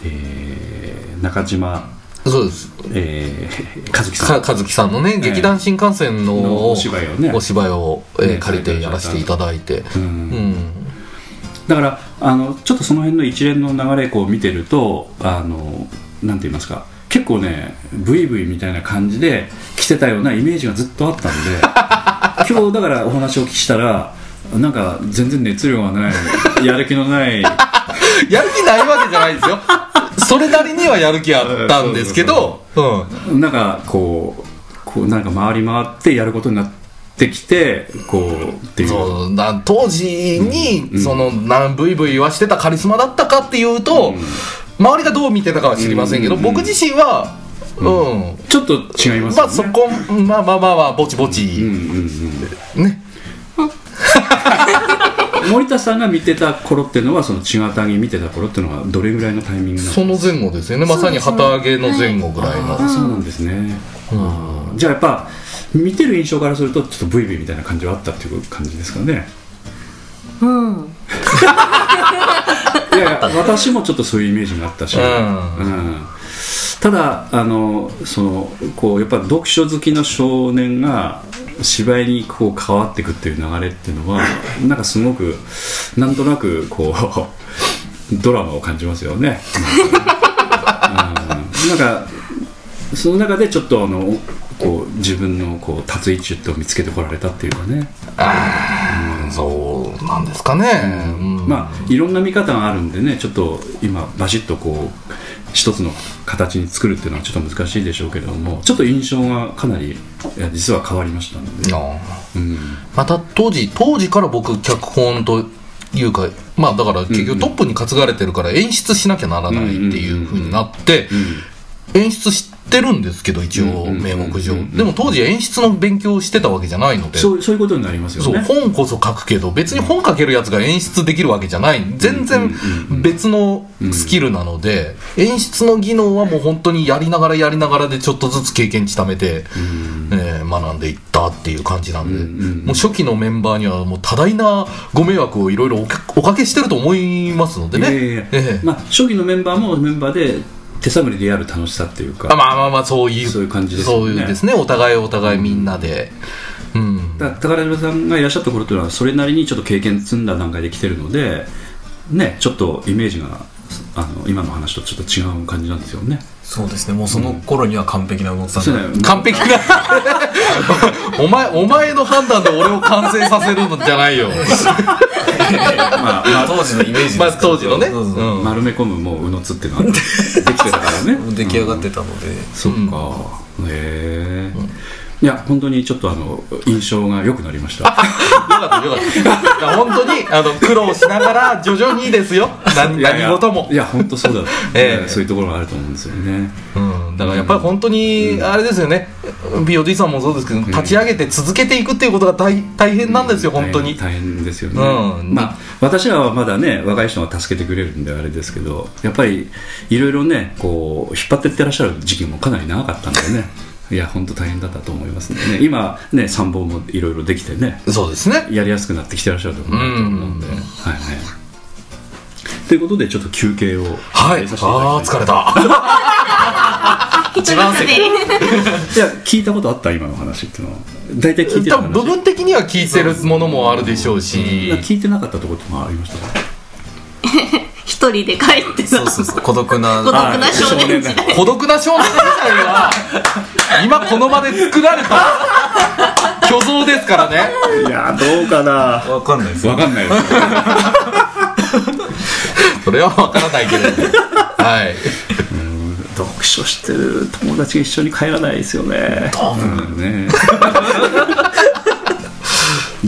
えー中島、
そうです。
えー、和樹さん
か和樹さんのね、
ええ
劇団新幹線の
のお芝居をね
お芝居を、えー
ね
借りてやらせていただいて。
うん
うん。
だからあのちょっとその辺の一連の流れこう見てるとあのなんて言いますか結構ねブイブイみたいな感じで来てたようなイメージがずっとあったんで 今日だからお話をお聞きしたらなんか全然熱量がないやる気のない
やる気ないわけじゃないですよ。それなりにはやる気あったんですけど、うん。
なんかこうこうなんか回り回ってやることになってきてこうっていう。
そう。だ当時に、
うん
そのなんブイブイ言わしてたカリスマだったかっていうと、周りがどう見てたかは知りませんけど、
うん
僕自身はうん、
ちょっと違いますよね。
まあそこまあまあまあまあぼちぼ
うん
ち、
うん
ね
うん、森田さんが見てた頃っていうのはその血形見てた頃っていうのはどれぐらいのタイミング
その前後ですよね。まさに旗揚げの前後ぐらいの、
あそうなんですね、あー。じゃあやっぱ見てる印象からするとちょっとブイブイみたいな感じはあったっていう感じですかね。
うん。
いやいや私もちょっとそういうイメージがあったし、
うん。
うん。ただあのそのこうやっぱ読書好きの少年が芝居にこう変わっていくっていう流れっていうのはなんかすごくなんとなくこうドラマを感じますよね、うん、なんかその中でちょっとあのこう自分のこう立つ位置を見つけてこられたっていうかね、
そうなんですかね、うん。
まあいろんな見方があるんでねちょっと今バシッとこう一つの形に作るっていうのはちょっと難しいでしょうけれどもちょっと印象がかなりいや実は変わりましたので、うん、
また当時当時から僕脚本というかまあだから結局トップに担がれてるから演出しなきゃならないっていうふうになって演出してるんですけど一応名目上。でも当時演出の勉強をしてたわけじゃないので。
そうそういうことになりますよ
そう
ね
本こそ書くけど別に本書けるやつが演出できるわけじゃない。全然別のスキルなので演出の技能はもう本当にやりながらやりながらでちょっとずつ経験値貯めて、えー学んでいったっていう感じなんで、もう初期のメンバーにはもう多大なご迷惑をいろいろおかけしてると思いますのでね。
まあ初期のメンバーもメンバーで手探りでやる楽しさっていうか
あまあまあまあそういう
そういう感じですよね。
そういうですね。お互いお互いみんなで、うん、
だから宝島さんがいらっしゃった頃というのはそれなりにちょっと経験積んだ段階で来てるのでねちょっとイメージがあの今の話とちょっと違う感じなんですよね
そうですね。もうその頃には完璧な動き
だよ
完璧な。お前お前の判断で俺を完成させるのじゃないよ。
まあまあ
当時のイメージです
まあ当時のね。
そう
ん。
丸め込むもううのつっていうのはできてたからね。
出来上がってたので、
そっか、へえ、いや本当にちょっとあの印象が良くなりました。
よかったよかった。本当にあの苦労しながら徐々にですよ。何事も。
いや本当そうだ、
ええ。
そういうところがあると思うんですよね。
うん、だからやっぱり本当にあれですよね、POD さんもそうですけど、立ち上げて続けていくっていうことが大大変なんですよ、本当に。
大変大変ですよね、
うん。
まあ私らはまだね若い人が助けてくれるんであれですけどやっぱりいろいろねこう引っ張ってってらっしゃる時期もかなり長かったんでねいや本当大変だったと思いますね。今ね参謀もいろいろできてね。
そうですね。
やりやすくなってきてらっしゃると思うと思うん。で、はいはい。ということでちょっと休憩を
はい。ああ、疲れた。
一番
い。や聞いたことあった今の話っていうのは。大体聞いてた話。
部分的には聞いてるものもあるでしょうし。
聞いてなかったところとかありましたか？
一人で帰って
そうそうそう。孤独な。
孤独な少年時代。
孤独な少年時代は今この場で作られた虚像ですからね。
いやどうかな。
わかんないです
わかんないです
それは分からないけど。はい。
読書してる友達が一緒に帰らないですよね。うんね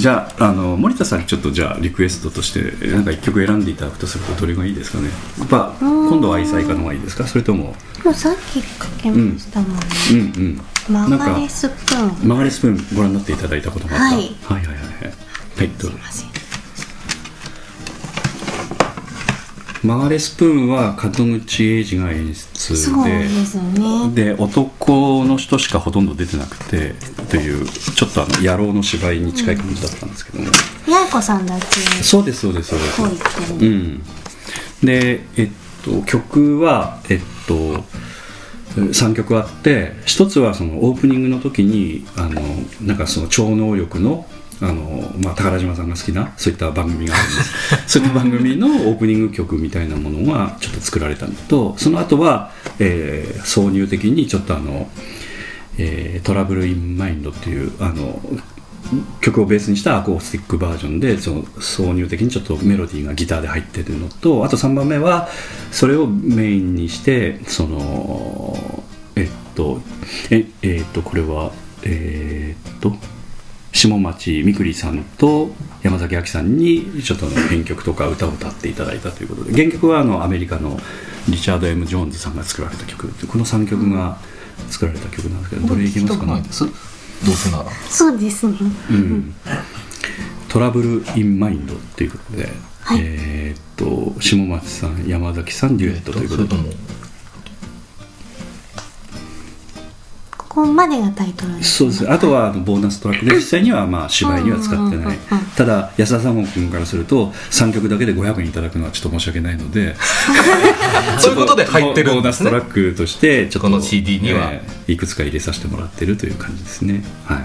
じゃああの森田さんにちょっとじゃあリクエストとしてなんか一曲選んでいただくとするとどれがいいですかね？やっぱ今度は愛妻家の方がいいですか？それとも。
もうさっきかけましたもんね、
うんうん。
マ
なんか
ガレスプーン。
マガレスプーンご覧になっていただいたことがあった、
はい。
はいはいはいはい。はいどうぞ。
すいません
マガレスプーンは門口英二が演出で。
ね。
で男の人しかほとんど出てなくてというちょっとあの野郎の芝居に近い感じだったんですけども、
八重子さんだけ
そうですそうですそうです。
こう
ん。でえっと曲はえっと3曲あって一つはそのオープニングの時にあのなんかその超能力のあの、まあ、宝島さんが好きなそういった番組があるんですそういった番組のオープニング曲みたいなものがちょっと作られたのとその後は、えー挿入的にちょっとあの、えートラブル・イン・マインド」っていうあの曲をベースにしたアコースティックバージョンでその挿入的にちょっとメロディーがギターで入ってるのとあと3番目はそれをメインにしてそのえっとええっとこれはえっと下町みくりさんと山崎亜紀さんにちょっと編曲とか歌を歌っていただいたということで原曲はあのアメリカのリチャード・ M・ ジョーンズさんが作られた曲この3曲が作られた曲なんですけどどれいきますか？ね
どうせなら
そうですね
うん、トラブル・イン・マインドっていうことで、
はい
えっと下町さん山崎さんデュエットということで、
それと
ここまでがタイトルです
そうです。あとはあのボーナストラックで実際にはまあ芝居には使ってない。
うん
ただ安田三郷君からすると3曲だけで500円いただくのはちょっと申し訳ないので
そういうことで入ってる
ボーナス
んですね
トラックとしてちょっと
この CD には。
えーいくつか入れさせてもらってるという感じですね。はい。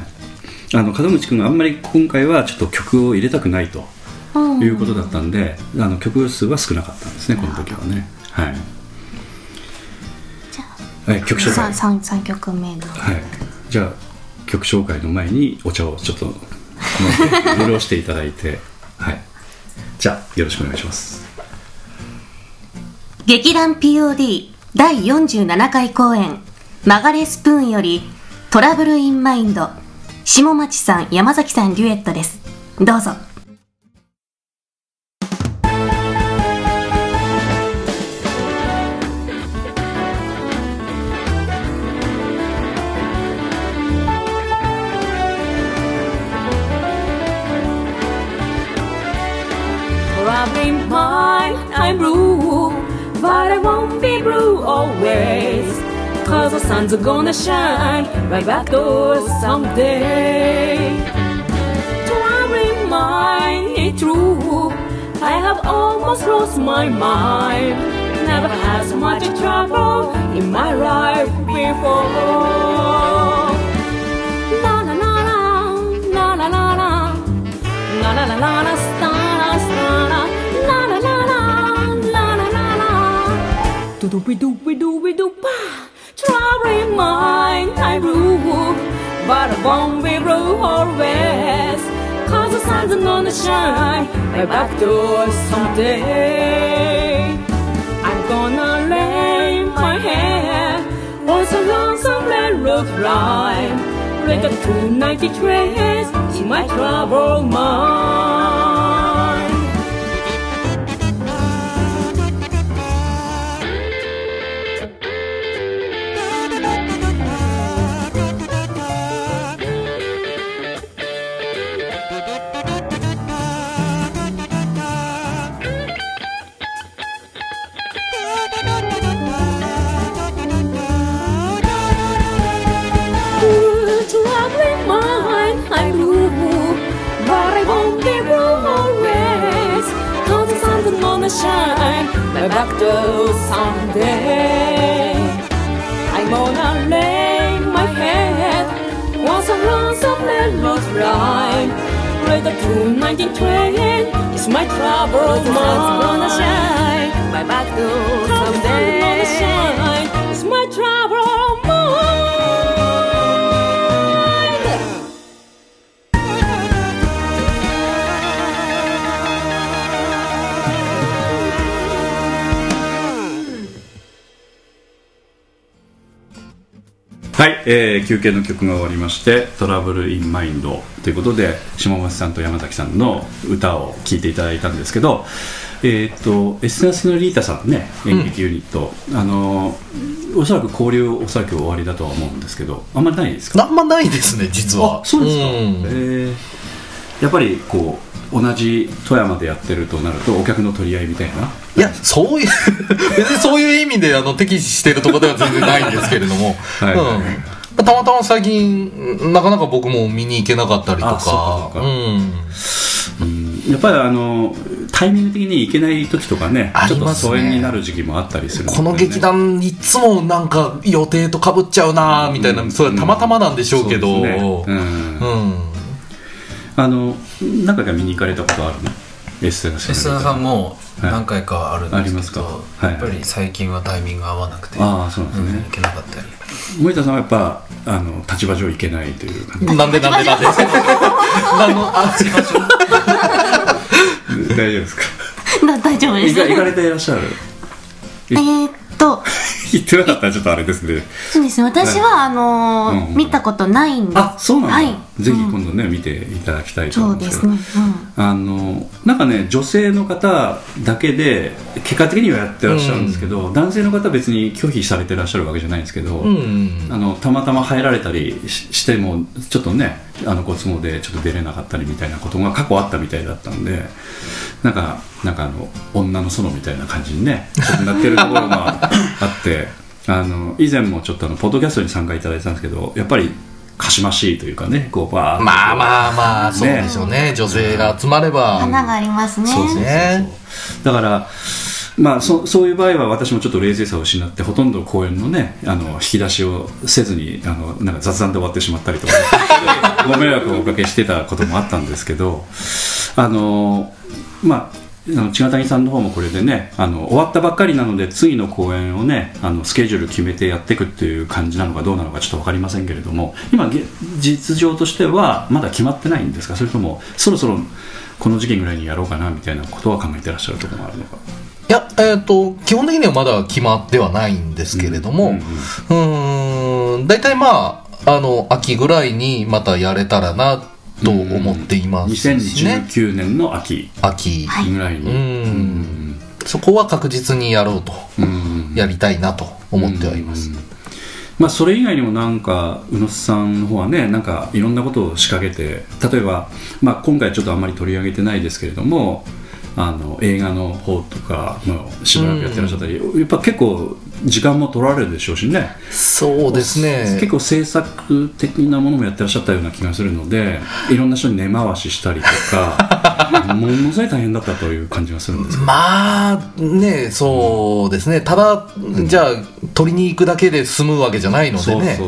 あの門口君があんまり今回はちょっと曲を入れたくないと
うん
いうことだったんで、あの曲数は少なかったんですねこの時はね。はいはい曲紹介。
曲目の。
はい。じゃあ曲紹介の前にお茶をちょっと飲んで潤していただいて。はい。じゃあよろしくお願いします。
劇団 POD 第47回公演。マガレスプーンよりトラブルインマインド。下町さん山崎さんデュエットです。どうぞ
sun's gonna shine right back door someday. Traveling mine, it's true. I have almost lost my mind. Never had so much trouble in my life before. La la la la, la la la la. La la la la la, sta la la. La la la la, la la la la. Do do we do we do we do pa. Traveling mind I rule, but I won't be rule always. Cause the sun's gonna shine right back door someday. I'm gonna lay my head on some lonesome railroad line. Like a 290 trace in my troubled mind. doctor someday. I'm gonna lay my head on some rounds of mellow rhyme. Play the tune 19 it's my troubled mind's gonna shine. My back door someday. It's my
trouble. えー休憩の曲が終わりまして「トラブル・イン・マインド」ということで下松さんと山崎さんの歌を聴いていただいたんですけどえっ、とエスナスのリータさんね演劇ユニット、あのおそらく交流おそらく終わりだとは思うんですけどあんまりないですか？
あんまないですね実は。
あそうですか、
ん。
えーやっぱりこう同じ富山でやってるとなるとお客の取り合いみたいな？い
やそういう 別にそういう意味であの敵視してるところでは全然ないんですけれども。
はい
うん、たまたま最近なかなか僕も見に行けなかったりと
か。う
ん。
うん。やっぱりあのタイミング的に行けない時とかね
あ
ちょっと疎遠になる時期もあったりするね。
この劇団いつもなんか予定とかぶっちゃうなみたいな、それはたまたまなんでしょうけど、
うん。
うん。
あの何回か見に行かれたことあるの？エステラ
吉田さんも何回かあるん
はいありますか？
ですけど、
はい。
やっぱり最近はタイミング合わなくて、
ああそうなんですね。
うん行けなかったり。
森田さんはやっぱあの立場上行けないという感じ？
なんでなんでなんで？あのあ
大丈夫ですか？
だ大丈夫です。
行か行かれていらっしゃる？
えーっと。
行ってなかったらちょっとあれですね。
そうですね。私はあのー
うんうん。
見たことないんです。
あそうなんだ、
はい
ぜひ
うん
今度ね、見ていただきたいと思
そううんです
けど
ね。うん。
あのなんかね女性の方だけで結果的にはやってらっしゃるんですけど、男性の方は別に拒否されてらっしゃるわけじゃないんですけど、
うん。
あのたまたま入られたりししてもちょっとねあのご都合でちょっと出れなかったりみたいなことが過去あったみたいだったんでなんかなんかあの女の園みたいな感じにねなってるところがあってあの以前もちょっとあのポッドキャストに参加いただいてたんですけどやっぱりかしましいというかねこうバー
まあまあまあそうでしょうね。女性が集まれば。
花がありますね。
そうそうそうそう。
ね
だからまあそそういう場合は私もちょっと冷静さを失ってほとんど公演のねあの引き出しをせずにあのなんか雑談で終わってしまったりとか ご迷惑をおかけしてたこともあったんですけどあのまああの千賀谷さんの方もこれでねあの終わったばっかりなので次の公演をねあのスケジュール決めてやっていくっていう感じなのかどうなのかちょっと分かりませんけれども今げ実情としてはまだ決まってないんですか？それともそろそろこの時期ぐらいにやろうかなみたいなことは考えてらっしゃるところもあるのか？
いや、えっ、と、基本的にはまだ決まってはないんですけれども、うーん、大体まあ、あの、秋ぐらいにまたやれたらな、と思っていますしね。
2019年の秋。
秋。
ぐらいに、
うん。そこは確実にやろうと、
うん。
やりたいなと思ってはいます。
まあ、それ以外にもなんか宇野さんの方はねなんかいろんなことを仕掛けて例えば、まあ、今回ちょっとあんまり取り上げてないですけれどもあの映画の方とかもしばらくやってらっしゃったり、やっぱ結構時間も取られるでしょうしね。
そうですね。
結構制作的なものもやってらっしゃったような気がするので いろんな人に根回ししたりとか ものすごい大変だったという感じがするんです
まあねそうですね。ただ、じゃあ取りに行くだけで済むわけじゃないのでね。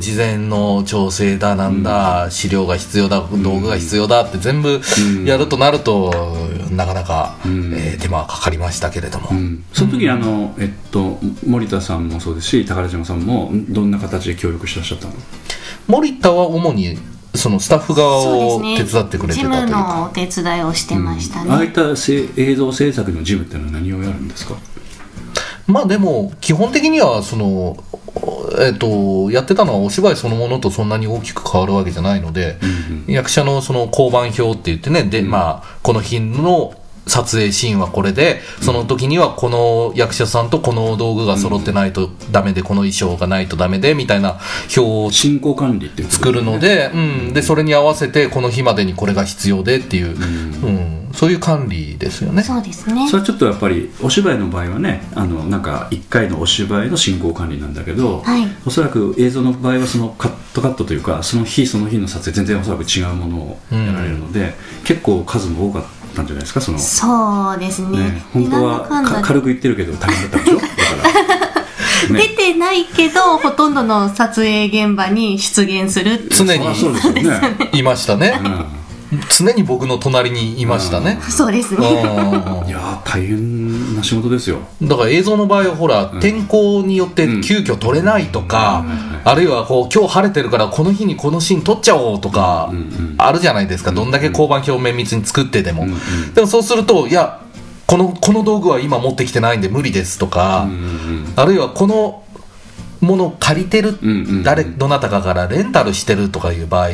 事前の調整だなんだ、資料が必要だ道具が必要だって全部やるとなると、なかなか、
ん。
えー手間はかかりましたけれども、
うん。その時あの、えっと、森田さんもそうですし宝島さんもどんな形で協力してらっしゃったの？
森田は主にそのスタッフ側を手伝ってくれて
事
たという
務のお
か、
手伝いをしてました
ああい
ね、
ったせ映像制作の事務っていうのは何をやるんですか？
まあでも基本的にはその、えっとやってたのはお芝居そのものとそんなに大きく変わるわけじゃないので、役者のその交番表って言ってね。で、まあ、この日の撮影シーンはこれでその時にはこの役者さんとこの道具が揃ってないとダメで、この衣装がないとダメでみたいな表を
進行管理って
作るので,、うん、でそれに合わせてこの日までにこれが必要でっていう、うん。そういう管理ですよね。
そうですね。
それはちょっとやっぱりお芝居の場合はねあのなんか1回のお芝居の進行管理なんだけど、
はい。
おそらく映像の場合はそのカットカットというかその日その日の撮影全然おそらく違うものをやられるので、結構数も多かったんじゃないですかその。
そうですね。
ね。本当は軽く言ってるけど大変だったんでしょ？だから。
出てないけど、ほとんどの撮影現場に出現するって
常に。
あそうですよ ね、
いましたね。
うん
常に僕の隣にいましたね。
そうです
うん。
ね。
いやー大変な仕事ですよ。
だから映像の場合はほら、
ん
天候によって急遽撮れないとか、あるいはこう今日晴れてるからこの日にこのシーン撮っちゃおうとか、
んうん
あるじゃないですか、どんだけ交番表面密に作ってでも、
んうん
でもそうするといやこのこの道具は今持ってきてないんで無理ですとか、
うんうん。
あるいはこのものを借りてる、誰どなたかからレンタルしてるとかいう場合、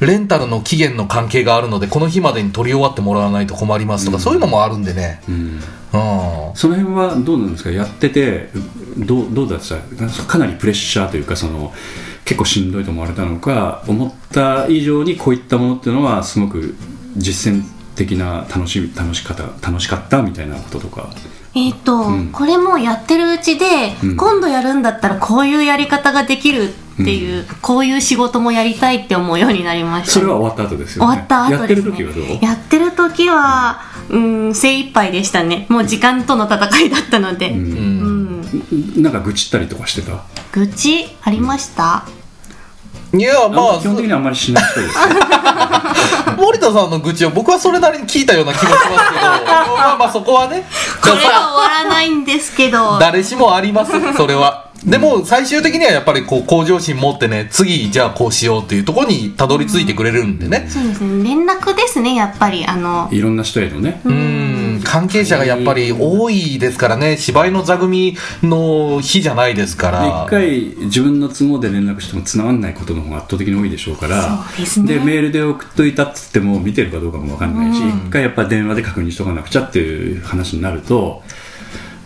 レンタルの期限の関係があるのでこの日までに取り終わってもらわないと困りますとか、そういうのもあるんでね、
うん。
うん、
その辺はどうなんですか？やっててどうどうだった？かなりプレッシャーというかその結構しんどいと思われたのか思った以上にこういったものっていうのはすごく実践的な楽し楽しかった楽しかったみたいなこととか
えっ、と、
ん。
これもやってるうちで、
うん。
今度やるんだったらこういうやり方ができるっていう、こういう仕事もやりたいって思うようになりました。
それは終わった後ですよね。
終わった後
やってる
です、ね、
時はどう？
やってる時は、うん、精一杯でしたね。もう時間との戦いだったので。うん。
なんか愚痴ったりとかしてた？
愚痴？ありました？
いやまあ
基本的にはあんまりしない人です
森田さんの愚痴を僕はそれなりに聞いたような気もしますけど。まあまあそこはね。
これは終わらないんですけど。
誰しもありますそれはでも最終的にはやっぱりこう向上心持ってね次じゃあこうしようっていうところにたどり着いてくれるんでね。
そうですね。連絡ですね、やっぱり。あの、
いろんな人へのね。
うん。関係者がやっぱり多いですからね。芝居の座組の日じゃないですか
で
ら
一回自分の都合で連絡しても繋がらないことの方が圧倒的に多いでしょうから。
そうですね。
メールで送っといたっつっても見てるかどうかも分かんないし、一回やっぱ電話で確認しとかなくちゃっていう話になると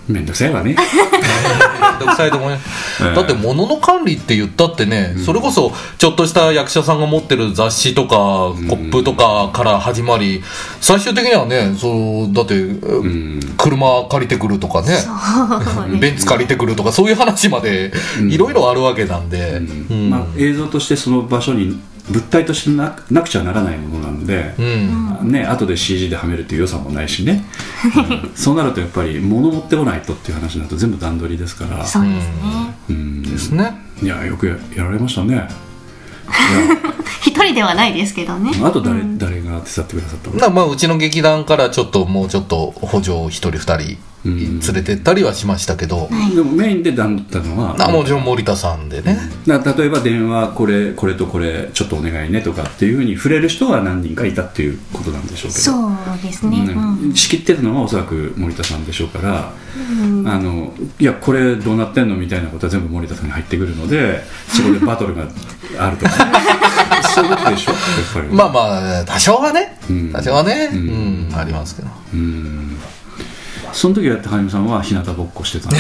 面倒くさいわね
どくさいと思います
ええ。
だって物の管理って言ったってね、それこそちょっとした役者さんが持ってる雑誌とか、コップとかから始まり最終的にはねそうだって、車借りてくるとかねベンツ借りてくるとかそういう話までいろいろあるわけなんで、うん。
まあ、映像としてその場所に物体としてななくちゃならないものなんで、
うん。
ね後で CG ではめるっていう良さもないしね、う んそうなるとやっぱり物持ってこないとっていう話になると全部段取りですから。
そうですね。
うん。
ですね。
いやよくややられましたね。
一人ではないですけどね。
あと誰,、誰が手伝ってくださったの？
まあうちの劇団からちょっともうちょっと補助を一人二人連れてったりはしましたけど、
でもメインで段取ったのは
あもちろん森田さんでね、
だ例えば電話これこれとこれちょっとお願いねとかっていうふうに触れる人が何人かいたっていうことなんでしょうけど。
そうですね。うん。
うん。仕切ってるのはおそらく森田さんでしょうから、あのいやこれどうなってんのみたいなことは全部森田さんに入ってくるのでそこでバトルがあるとか。そういうことでしょ？やっぱり。
まあまあ多少はね、
うん。
多少はね、
う
うんんありますけど。
うんその時は高見さんは日向ぼっこしてたんで、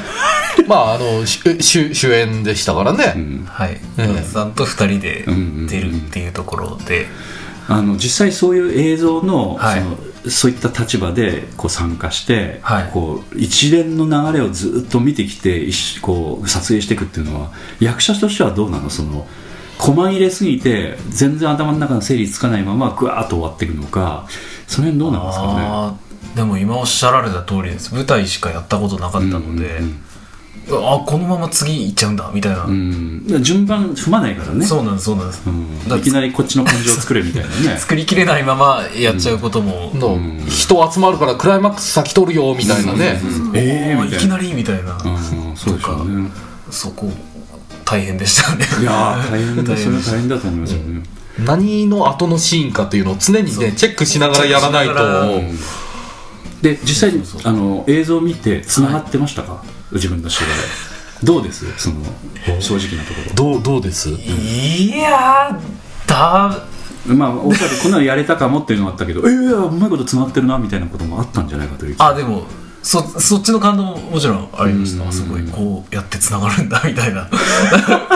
まああのし主主演でしたからね、
うん。
はい。
ええ
野田さんと2人で出るっていうところで。
あの実際そういう映像の,、
はい。
そのそういった立場でこう参加して、
はい。
こう一連の流れをずっと見てきてこう撮影していくっていうのは役者としてはどうなの？その駒入れすぎて全然頭の中の整理つかないままぐわーっと終わっていくのかその辺どうなんですかね？
でも今おっしゃられた通りです。舞台しかやったことなかったので、
うん
あこのまま次行っちゃうんだみたいな、
うん。うん順番踏まないからね。
そうなんですそうなんです、
うん。
だ
いきなりこっちの感情を作れみたいなね。
作りきれないままやっちゃうことも、
の
うん。
人集まるからクライマックス先取るよみたいなね、
えーみたいな。い
きなりみたいな、
うんそうでしょうね。
そこ大変でしたね。
いやー大変だそれは大変だと思いますよね、
何の後のシーンかっていうのを常にねチェックしながらやらないと
で実際にあの映像を見てつながってましたか、自分の芝居。どうです？その正直なとこ
どうどうです？
いやーだ
ろまあおそらくこんなのやれたかもっていうのがあったけどええー、うまいことつながってるなみたいなこともあったんじゃないかという
あでもそそっちの感動ももちろんありました、
うん。
すごいこうやってつながるんだ みたいな。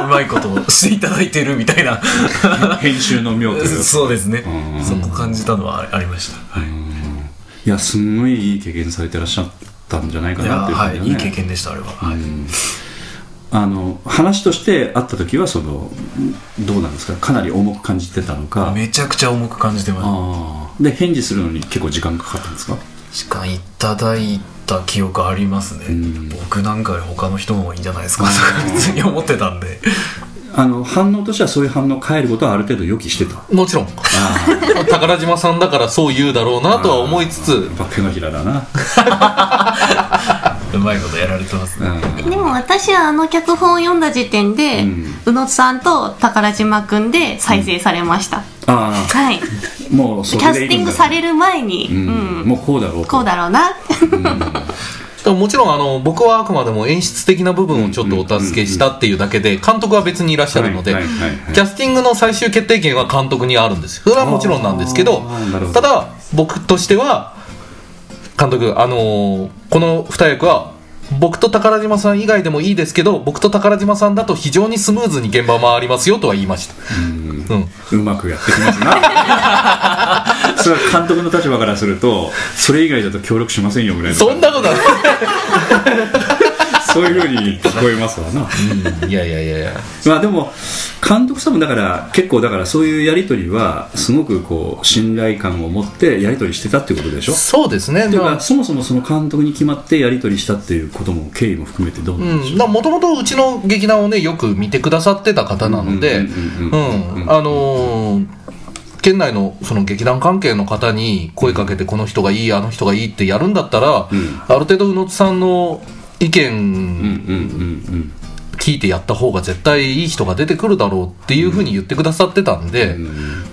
うまいことをしていただいてるみたいな。
編集の妙というか。
そうですね。
うん。
そこ感じたのはありました、はい
いやすんごいいい経験されてらっしゃったんじゃないかなっていう
はいいい
感じだね
経験でしたあれは、はい
あの話としてあった時はそのどうなんですか？かなり重く感じてたのか？
めちゃくちゃ重く感じてま
あー。で返事するのに結構時間かかったんですか？
す時間いただいた記憶ありますね、僕なんかより他の人の方がいいんじゃないですか？とか普通に思ってたんで
あの反応としてはそういう反応を変えることはある程度予期してた。
もちろん。宝島さんだからそう言うだろうなとは思いつつ。
やっぱ手のひらだな。
うまいことやられてますね。
でも私はあの脚本を読んだ時点で、宇野津さんと宝島くんで再生されました、
あ
はい。
あもうそ
キャスティングされる前に、
う
うん。
んもうこうだろうと。
こうだろうな
でももちろんあの僕はあくまでも演出的な部分をちょっとお助けしたっていうだけで監督は別にいらっしゃるのでキャスティングの最終決定権は監督にあるんですよ。それはもちろんなんですけどただ僕としては監督あのーこの2役は僕と宝島さん以外でもいいですけど僕と宝島さんだと非常にスムーズに現場回りますよとは言いました。うん。
うまくやってきますな それは監督の立場からするとそれ以外だと協力しませんよぐらいの
そんなことはない。
そういうふうに聞こえますわな。
うん。いやいやいやいや。
まあでも監督さんもだから結構だからそういうやり取りはすごくこう信頼感を持ってやり取りしてたっていうことでしょ？
そうですね。
っていう
まあ。
かそもそもその監督に決まってやり取りしたっていうことも経緯も含めてどうなんでしょう、
もともとうちの劇団をねよく見てくださってた方なので。
うん
あのー県内のその劇団関係の方に声かけてこの人がいいあの人がいいってやるんだったら、
ん。
ある程度宇野津さんの意
うん
見聞いてやった方が絶対いい人が出てくるだろうっていうふうに言ってくださってたんで、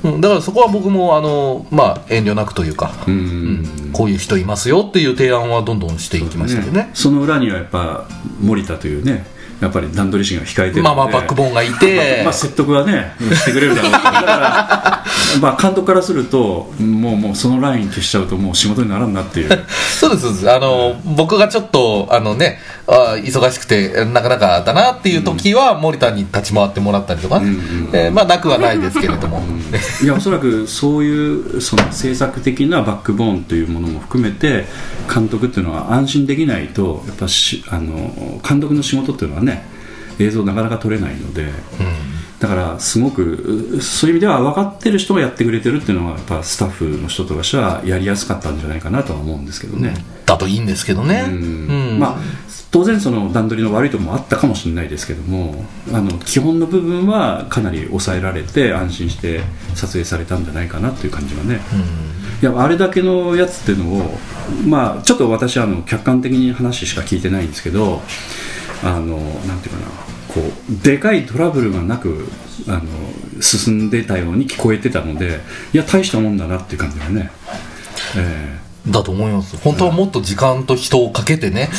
うん。だからそこは僕もあの、まあ、遠慮なくというか、
うん。うん
うんこういう人いますよっていう提案はどんどんしていきましたよね。
その裏にはやっぱ森田というねやっぱり段取り師が控えてる
まあまあバックボーンがいて、
まあ、説得はねしてくれるだろうから、まあ、監督からするともうもうそのライン消しちゃうともう仕事にならんなっていう。
そうですそうです。あの、僕がちょっとあのねあ忙しくてなかなかだなっていう時は、森田に立ち回ってもらったりとかね、
うんうん
えーまあなくはないですけれども、
いやおそらくそういうその制作的なバックボーンというものも含めて監督っていうのは安心できないとやっぱしあの監督の仕事っていうのはね映像なかなか撮れないので、だからすごくそういう意味では分かってる人がやってくれてるっていうのはやっぱスタッフの人としてはやりやすかったんじゃないかなとは思うんですけどね。
だといいんですけどね、
うん。
うん。
まあ当然その段取りの悪いところもあったかもしれないですけどもあの基本の部分はかなり抑えられて安心して撮影されたんじゃないかなという感じはね、いやあれだけのやつっていうのをまあちょっと私はあの客観的に話しか聞いてないんですけどあのなんていうかなこうでかいトラブルがなくあの進んでたように聞こえてたのでいや大したもんだなっていう感じがね、え
だと思います本当はもっと時間と人をかけてね、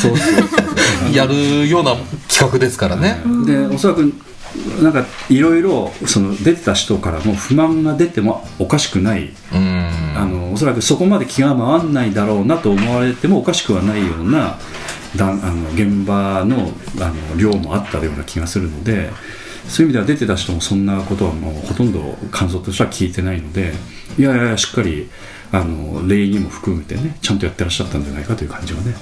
やるような企画ですからね、
でおそらくなんかいろいろその出てた人からも不満が出てもおかしくない、
うん。
あのおそらくそこまで気が回らないだろうなと思われてもおかしくはないようなだあの現場のあの量もあったような気がするのでそういう意味では出てた人もそんなことはもうほとんど感想としては聞いてないのでいやいやいやしっかりあの礼儀も含めてねちゃんとやってらっしゃったんじゃないかという感じはね。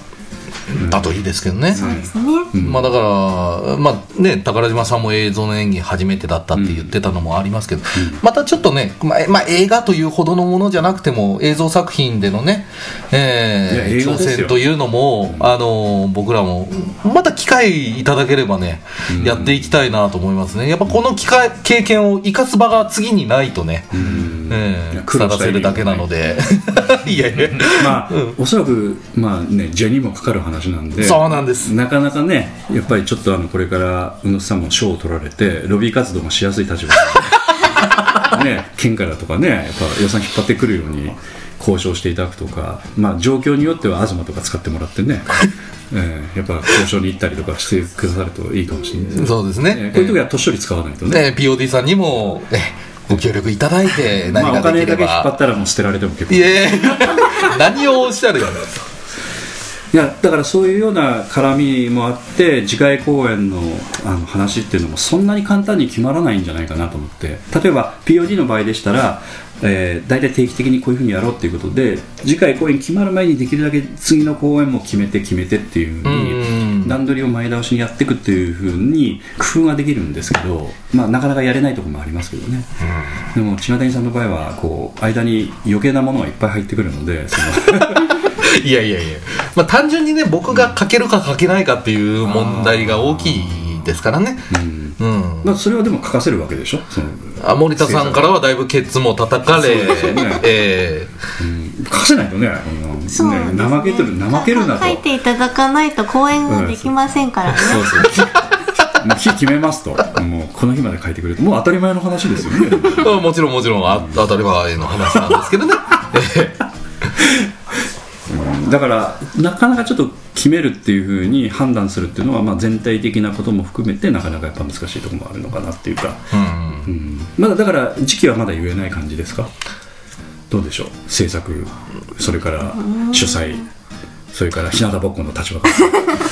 だといいですけどね、
そうですね。
まあだから、まあね、宝島さんも映像の演技初めてだったって言ってたのもありますけど、またちょっとね、まあえまあ、映画というほどのものじゃなくても映像作品でのね、えー挑戦というのも、あの僕らもまた機会いただければね、やっていきたいなと思いますね。やっぱこの機会経験を生かす場が次にないとね、えー
いや苦労した
腐らせるだけなので。いやいや。
まあ、おそらく、まあね、ジェにもかかる話なんで
そうなんです。
なかなかねやっぱりちょっとあのこれから宇野さんも賞を取られてロビー活動がしやすい立場で ね県からとかねやっぱ予算引っ張ってくるように交渉していただくとか、まあ、状況によっては東とか使ってもらってね、えーやっぱ交渉に行ったりとかしてくださるといいかもしれないですね。
そうですね、
えーこういう時は年寄り使わないとね、
ね、POD さんにも、ね、ご協力いただいて
まあ、
何
お金
ができれば、
だけ引っ張ったらもう捨てられても結構。
いえ。何をおっしゃるや
いやだからそういうような絡みもあって次回公演のあの話っていうのもそんなに簡単に決まらないんじゃないかなと思って。例えば POD の場合でしたら、えー、大体定期的にこういうふうにやろうっていうことで次回公演決まる前にできるだけ次の公演も決めて決めてっていうふう
うん。
に段取りを前倒しにやっていくっていうふうに工夫ができるんですけど、まあ、なかなかやれないところもありますけどね、でも千賀谷さんの場合はこう間に余計なものがいっぱい入ってくるのでその
いやいやいや、まあ、単純にね僕が書けるか書けないかっていう問題が大きいですからね。うん、
まあ、それはでも書かせるわけでしょ？その
あ森田さんからはだいぶケツも叩かれ、
そうですよね。
え
書かせないとねうん
そうなんですね。
怠けてる怠けるなと。
書いていただかないと講演ができませんからね。
そうそう。もう日決めますと。もうこの日まで書いてくれるもう当たり前の話ですよね。
え もちろんもちろん。あ当たり前の話なんですけどね、え
だからなかなかちょっと決めるっていうふうに判断するっていうのは、まあ、全体的なことも含めてなかなかやっぱ難しいところもあるのかなっていうか、
えうん。
うん。まだだから時期はまだ言えない感じですか？どうでしょう？制作それから主催それから日向ぼっこの立場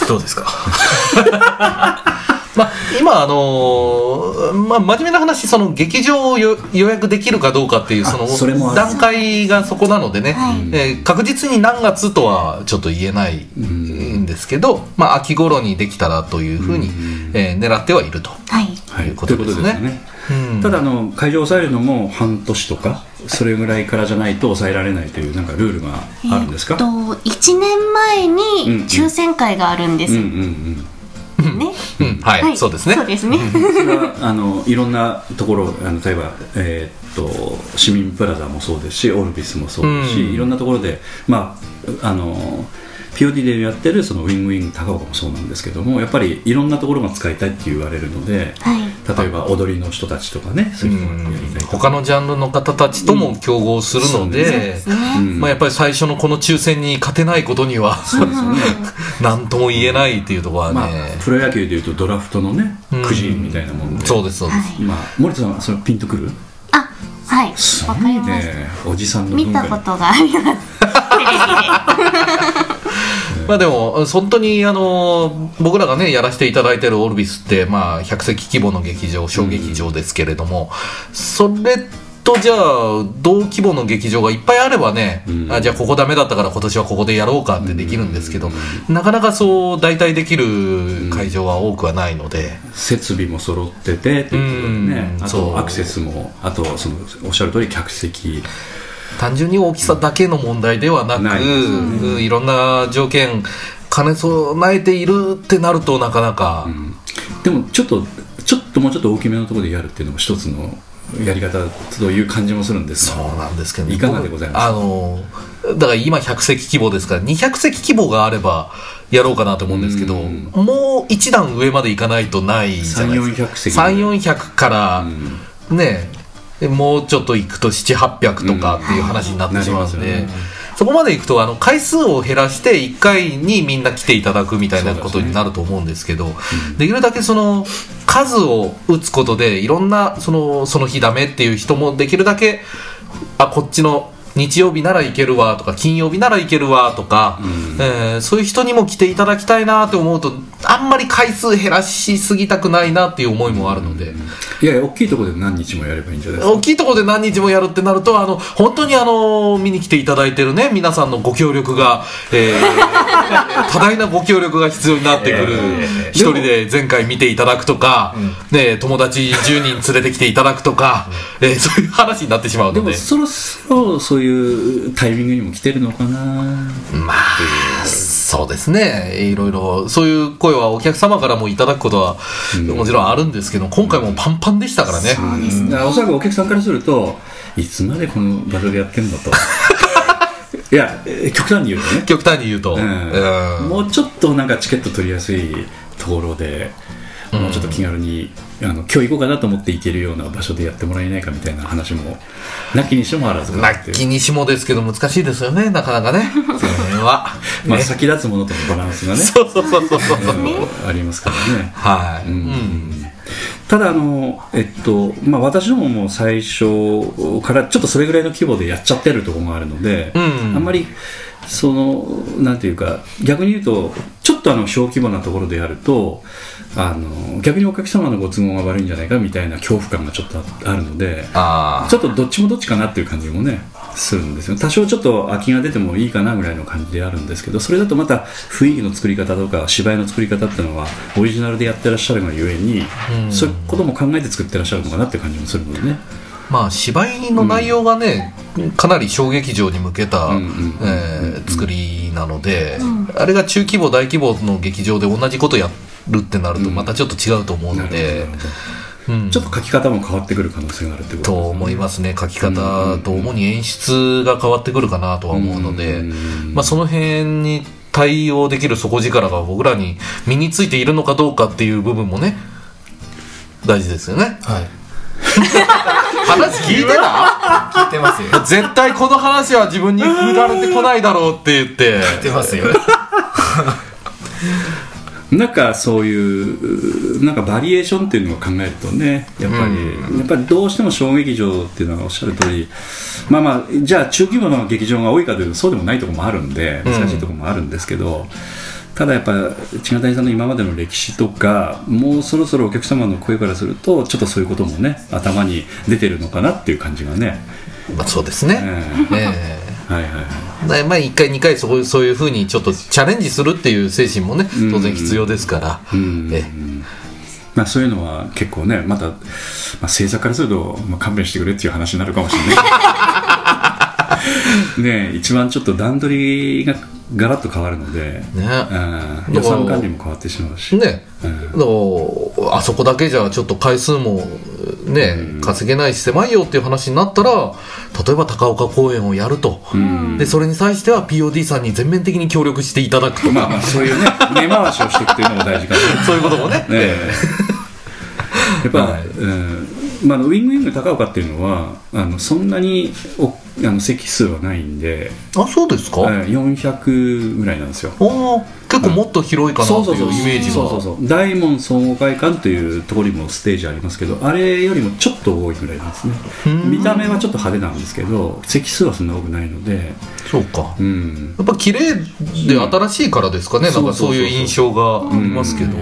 どうですか？
まあ、今、あのーまあ、真面目な話、その劇場をよ予約できるかどうかっていう、その段階がそこなのでね、
はい。
えー確実に何月とはちょっと言えないんですけど、まあ、秋頃にできたらというふうに、えー狙ってはいると。
はい。
はい、
いうことですね。
ということですよね。
うん。
ただあの会場を抑えるのも半年とかそれぐらいからじゃないと抑えられないというなんかルールがあるんですか、
えっと1年前
うん。うん。
に抽選会があるんです。
うんうんうん
ね。
うんはい、そうですね。
そうですね。
あのいろんなところあの例えば、えーっと市民プラザもそうですしオルビスもそうですし、
うん
いろんなところで、まあ、あの POD でやってるそのウィンウィン高岡もそうなんですけどもやっぱりいろんなところが使いたいって言われるので、
はい。
例えば踊りの人たちとかねそういう人がやりたい。とか
他のジャンルの方たちとも競合するので、
そうですね。
うん。
まあ、やっぱり最初のこの抽選に勝てないことには、
そうですよね。
何とも言えないっていうところはね、
まあ、プロ野球でいうとドラフトのね
うん。
くじみたいなもんで、
そうです、そうです。
まあ、森田さんはそれピンとくる？
あ、はい。
すごい
わかりま。
ねおじさんの
見
文化に
たことがあります。
まあでも、本当にあの僕らがね、やらせていただいてるオルビスって、まあ、100席規模の劇場、小劇場ですけれども、それとじゃあ、同規模の劇場がいっぱいあればね、
うん。
あじゃあここダメだったから今年はここでやろうかってできるんですけど、なかなかそう代替できる会場は多くはないので、
設備も揃っててということでね。あアクセスもあとそのおっしゃる通り客席。
単純に大きさだけの問題ではなく、うんいろんな条件、兼ね備えているってなるとなかなか、
でもちょっとちょっともうちょっと大きめのところでやるっていうのも一つのやり方という感じもするんです。が
そうなんですけど、
いかがでございます？か
あのだから今100席規模ですから200席規模があればやろうかなと思うんですけど、
うん。
もう一段上までいかないとないじゃないですか。
3 400席。
3400から、ねもうちょっと行くと7800とかっていう話になってしまうので、
うん
そこまで行くとあの回数を減らして1回にみんな来ていただくみたいなことになると思うんですけどできるだけその数を打つことでいろんなそのその日ダメっていう人もできるだけあこっちの日曜日ならいけるわとか金曜日ならいけるわとか、えーそういう人にも来ていただきたいなって思うとあんまり回数減らしすぎたくないなっていう思いもあるので。
いやいや大きいところで何日もやればいいんじゃないですか？
大きいところで何日もやるってなるとあの本当にあの見に来ていただいてるね皆さんのご協力が、えー 多大なご協力が必要になってくる、一人で前回見ていただくとか、ね、友達10人連れてきていただくとか、えーそういう話になってしまうので。
でもそろそろそういうタイミングにも来てるのかな
まあそうですね。いろいろそういう声はお客様からもいただくことはもちろんあるんですけど今回もパンパンでしたからね。
だからおそらくお客さんからするといつまでこの場所でやってんのと。いやえ極端に言うとね。
極端に言うと、
うん。
うん。
もうちょっとなんかチケット取りやすいところで、もうちょっと気軽にあの今日行こうかなと思って行けるような場所でやってもらえないかみたいな話もなきにしもあらずか
なきにしもですけど難しいですよねなかなかね。その辺は。
まあ、
ね
先立つものとのバランスがね
そうそうそうそうそう。
うんありますからね。
はい、
う
うん。ん
ただあの、えっとまあ、私どもも最初からちょっとそれぐらいの規模でやっちゃってるところがあるので、
うん。
あんまりそのなんていうか逆に言うとちょっとあの小規模なところでやるとあの逆にお客様のご都合が悪いんじゃないかみたいな恐怖感がちょっとああるので
あ
ちょっとどっちもどっちかなっていう感じもねするんですよ多少ちょっと空きが出てもいいかなぐらいの感じであるんですけどそれだとまた雰囲気の作り方とか芝居の作り方っていうのはオリジナルでやってらっしゃるがゆえに、そういうことも考えて作ってらっしゃるのかなっていう感じもするのでね
まあ芝居の内容がね、かなり小劇場に向けた、
うんうん
えー作りなので、あれが中規模大規模の劇場で同じことやるってなるとまたちょっと違うと思うので、うん。
ちょっと書き方も変わってくる可能性があるってこと
と思いますね。書き方と主に演出が変わってくるかなとは思うので、まあ、その辺に対応できる底力が僕らに身についているのかどうかっていう部分もね大事ですよね。
はい
話聞いてた？
聞いてますよ。
絶対この話は自分に振られてこないだろうって言って。
聞いてますよ。
なんかそういうなんかバリエーションっていうのを考えるとねやっぱり、やっぱりどうしても小劇場っていうのはおっしゃる通りまあまあじゃあ中規模の劇場が多いかというとそうでもないところもあるんで難しいところもあるんですけど、ただやっぱ千賀谷さんの今までの歴史とかもうそろそろお客様の声からするとちょっとそういうこともね頭に出てるのかなっていう感じがね、
まあ、そうですね、
え
え
え。はいはいはい。
まあ1回2回そういうそういうふうにちょっとチャレンジするっていう精神もね当然必要ですから、
うん。
え
まあ、そういうのは結構ねまた、まあ、制作からすると、まあ、勘弁してくれっていう話になるかもしれないねえ一番ちょっと段取りがガラッと変わるので、
えね
うん予算管理も変わってしまうし、
ね、
うん。
あそこだけじゃちょっと回数もね、稼げないし狭いよっていう話になったら例えば高岡公演をやると、でそれに際しては POD さんに全面的に協力していただくとか、
まあまあそういうね 根回しをしていくというのも大事かな。
そういうこともね。
ねえ。やっぱ、
はい。
うんまあ、ウィングウィング高岡っていうのはあのそんなにおあの席数はないんで、
あそうですか、
えー400ぐらいなんですよ。
結構もっと広いかなっていうイメージが。
そうそうそう。大門総合会館というところにもステージありますけどあれよりもちょっと多いぐらいなんですね。見た目はちょっと派手なんですけど席数はそんな多くないので
そうか。
うん。
やっぱ綺麗で新しいからですかね、なんかそういう印象がありますけど、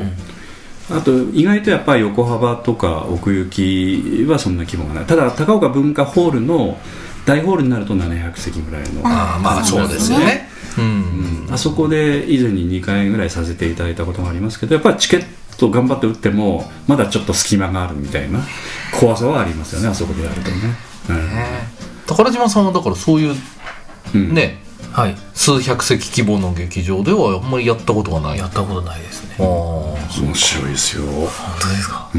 あと意外とやっぱり横幅とか奥行きはそんな規模がない。ただ高岡文化ホールの大ホールになると700席ぐらいの
ああまあそうですよね。うん、
あそこで以前に2回ぐらいさせていただいたことがありますけどやっぱりチケット頑張って打ってもまだちょっと隙間があるみたいな怖さはありますよねあそこでやるとね、
宝島さんはだからそういう
うん。
ね、
はい。
数百席規模の劇場ではあんまりやったことがない。
やったことないですね。
面白いですよ、
本当ですか、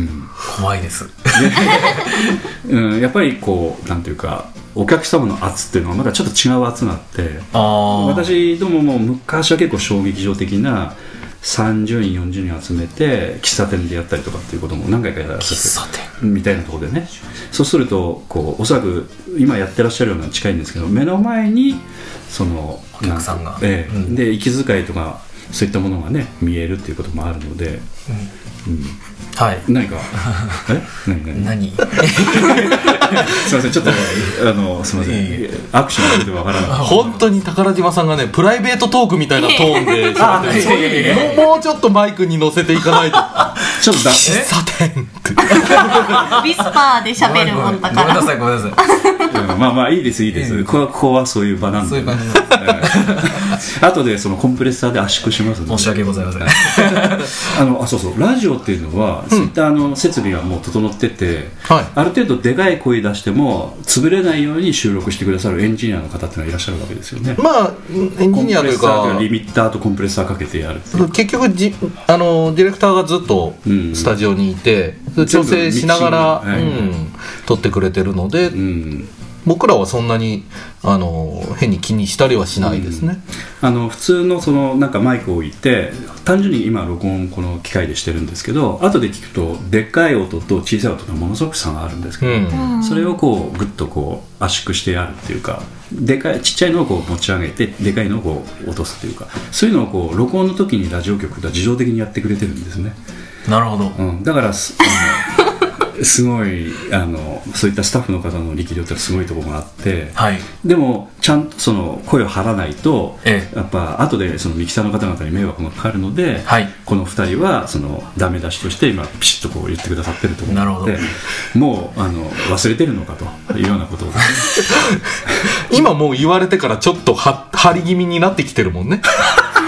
怖いです。
うん、やっぱりこうなんていうかお客様の圧っていうのはまだちょっと違う圧があって
ああ
私どもも昔は結構衝撃場的な30人40人集めて喫茶店でやったりとかっていうことも何回かやらせて
喫茶店
みたいなところでね。そうするとこうおそらく今やってらっしゃるような近いんですけど目の前にその
お客さんが。
ええ。
うん。
で息遣いとかそういったものがね見えるっていうこともあるので、
はい。
何か？え？何何？
何？
すいませんちょっとあのすいません、
いえい
アクションでわからなかった
本当に宝島さんがねプライベートトークみたいなトーンでもうもうちょっとマイクに乗せていかないと。
ちょっとだ。
喫茶店って。
ウィスパーで喋るもんだから。
ごめんなさいごめんなさい。
うんまあまあいいですいいです、ここここはそういう場なんで。
そういう感じなんです。
後でそのコンプレッサーで圧縮しますので。
申し訳ございません。
あのあそうそう。ラジオっていうのは、そういったあの設備がもう整ってて、
はい。
ある程度でかい声出しても潰れないように収録してくださるエンジニアの方っていうのがいらっしゃるわけですよね。
まあエンジニアというか
とリミッターとコンプレッサーかけてやる
結局じあのディレクターがずっと
うん。
スタジオにいて、調整しながら、うん。撮ってくれてるので、
うん
僕らはそんなにあの変に気にしたりはしないですね、
あの普通のそのなんかマイクを置いて単純に今録音この機械でしてるんですけど後で聞くとでっかい音と小さい音がものすごく差があるんですけど、
うん。
それをこうグッとこう圧縮してやるっていうかでかいちっちゃいのをこう持ち上げてでかいのをこう落とすっていうかそういうのをこう録音の時にラジオ局が自動的にやってくれてるんですね、
なるほど。
うん、だからすあのすごいあのそういったスタッフの方の力量ってすごいところがあって、
はい。
でもちゃんとその声を張らないと、
ええ。
やっぱ後でそのミキサーの方々に迷惑がかかるので、
はい。
この2人はそのダメ出しとして今ピシッとこう言ってくださってると思
なるほど。
うのでもうあの忘れてるのかというようなことを。
今もう言われてからちょっとは張り気味になってきてるもんね。で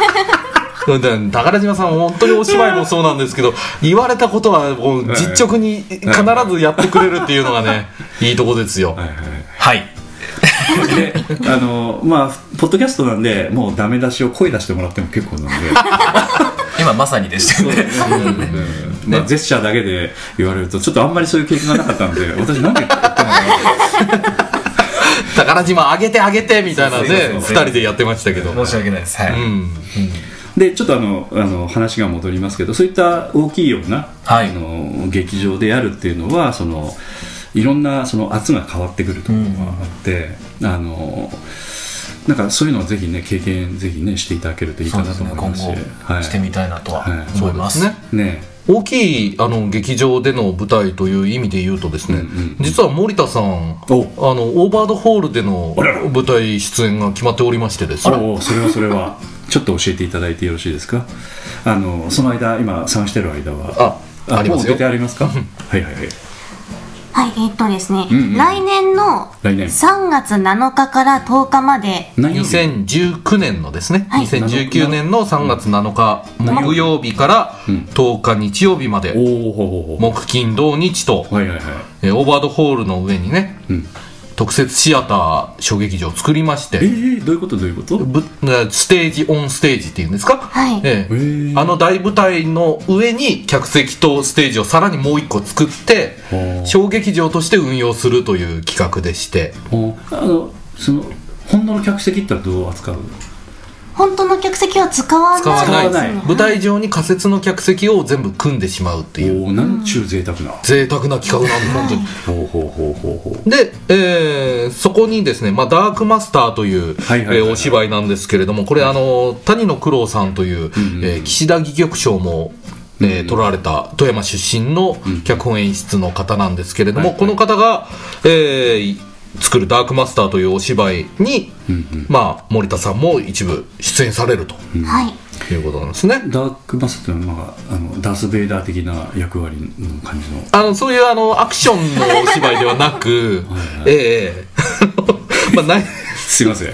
宝島さん本当にお芝居もそうなんですけど言われたことはもう実直に必ずやってくれるっていうのがねい。いとこですよ。
はいはい。
はい。
であのまあポッドキャストなんでもうダメ出しを声出してもらっても結構なんで、
今まさにでしたよね。
うんまあ、ジェスチャーだけで言われるとちょっとあんまりそういう経験がなかったんで私何で言ったのかな。
宝島上げて上げてみたいなね。
そうそうそう
二人でやってましたけど。
申し訳ないです。はい、
うん
でちょっとあのあの話が戻りますけどそういった大きいような、
はい。
あの劇場でやるっていうのはそのいろんなその圧が変わってくるところがあって、あのなんかそういうのをぜひね経験ぜひねしていただけるといいかなと思いますし。
ね。今後してみたいなとは
はい。
思います,、
そうですね
ね
大きいあの劇場での舞台という意味で言うとですね、
うんうん
実は森田さんあ
お
のオーバードホールでの舞台出演が決まっておりましてですね。
それはそれは。ちょっと教えていただいてよろしいですか？あのその間今探してる間は。
あありますよ。
出てありますか？はいはいはい
はい、えーっとですね、
うんうん
来年の
来年。
3月7日から10日まで、
何曜日
？2019年のですね、
はい。
2019年の3月7日木曜日から
うん。
10日日曜日まで、
うほうほ
木金土日と、
うはいはいはい。
えーオーバードホールの上にね。
うん
特設シアター小劇場を作りまして
えー、どういうこと？どういうこと？
ぶステージオンステージっていうんですか、
はい。
ええ。
へー。
あの大舞台の上に客席とステージをさらにもう一個作って小劇場として運用するという企画でして。
あのその本当の客席ってどう扱う？
本当の客席は使わない。
使わない。舞台上に仮設の客席を全部組んでしまうっていう。
おおなんちゅう贅沢な。
贅沢な企画なんで本当に。
ほうほうほうほうほう。
で、えーそこにですね、まあ、ダークマスターという、
はいはいはいはい。
えーお芝居なんですけれども、これ、あの、谷野九郎さんという、
んうん。
えー岸田戯曲賞も、えー取られた富山出身の脚本演出の方なんですけれども、
はいはい。
この方が、えー作るダークマスターというお芝居に、
うんうん。
まあ、森田さんも一部出演されると
はい。
いうことなんですね。
ダークマスターっていうのは、まあ、あのダース・ベイダー的な役割の感じの。
あの、そういうあの、アクションのお芝居ではなく
はいはい、
ええ。まあ、ない、
すいません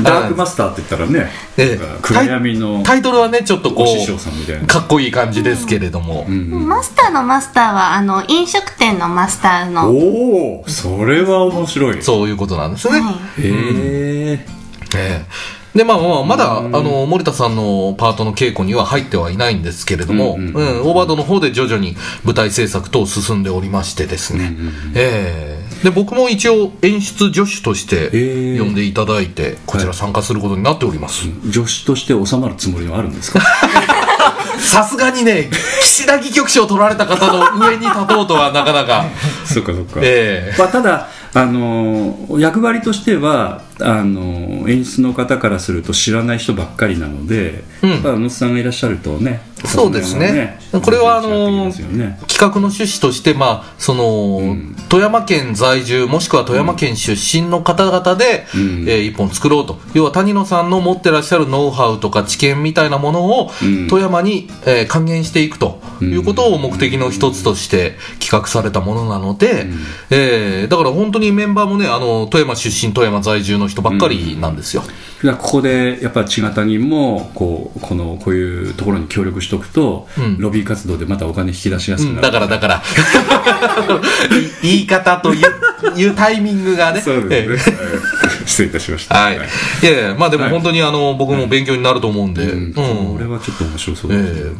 ダークマスターって言ったらね、
ええ。
暗闇の
タイトルはね、ちょっとこう、かっこいい感じですけれども、
うんうん。
マスターのマスターはあの飲食店のマスターの。
おおそれは面白い。へ
そういうことなんですね。
はい。
え
ええで、まあまあ、まだ、あの、森田さんのパートの稽古には入ってはいないんですけれども、
うん
うん
うん
オーバードの方で徐々に舞台制作等進んでおりましてですね、
うんうんうん。
ええ。で、僕も一応演出助手として
え。
呼んでいただいて、こちら参加することになっております。
助手として収まるつもりはあるんですか？
さすがにね、岸田戯曲賞を取られた方の上に立とうとはなかなか、
そっかそっか、
ええ。
まあ、ただあの役割としてはあの演出の方からすると知らない人ばっかりなので、
うん。
やっぱ野津さんがいらっしゃるとね
そうですね。
その
これはあの
ね。
企画の趣旨として、まあ、その、
ん。
富山県在住、もしくは富山県出身の方々で、
うん。
えー一本作ろうと。要は谷野さんの持ってらっしゃるノウハウとか知見みたいなものを、
うん。
富山に、えー還元していくということを目的の一つとして企画されたものなので、えーだから本当にメンバーもね、あの、富山出身、富山在住の人ばっかりなんですよ。
だからここでやっぱ千形人もこうこのこういうところに協力しておくと、
うん。
ロビー活動でまたお金引き出しやすくなる、
だから、だから、い言い方という いうタイミングがね。
そうですね、はい。失礼いたしました。
はい。い。やまあでも本当にあの、僕も勉強になると思うんで、
う
うん。ん。
これはちょっと面白そうですね、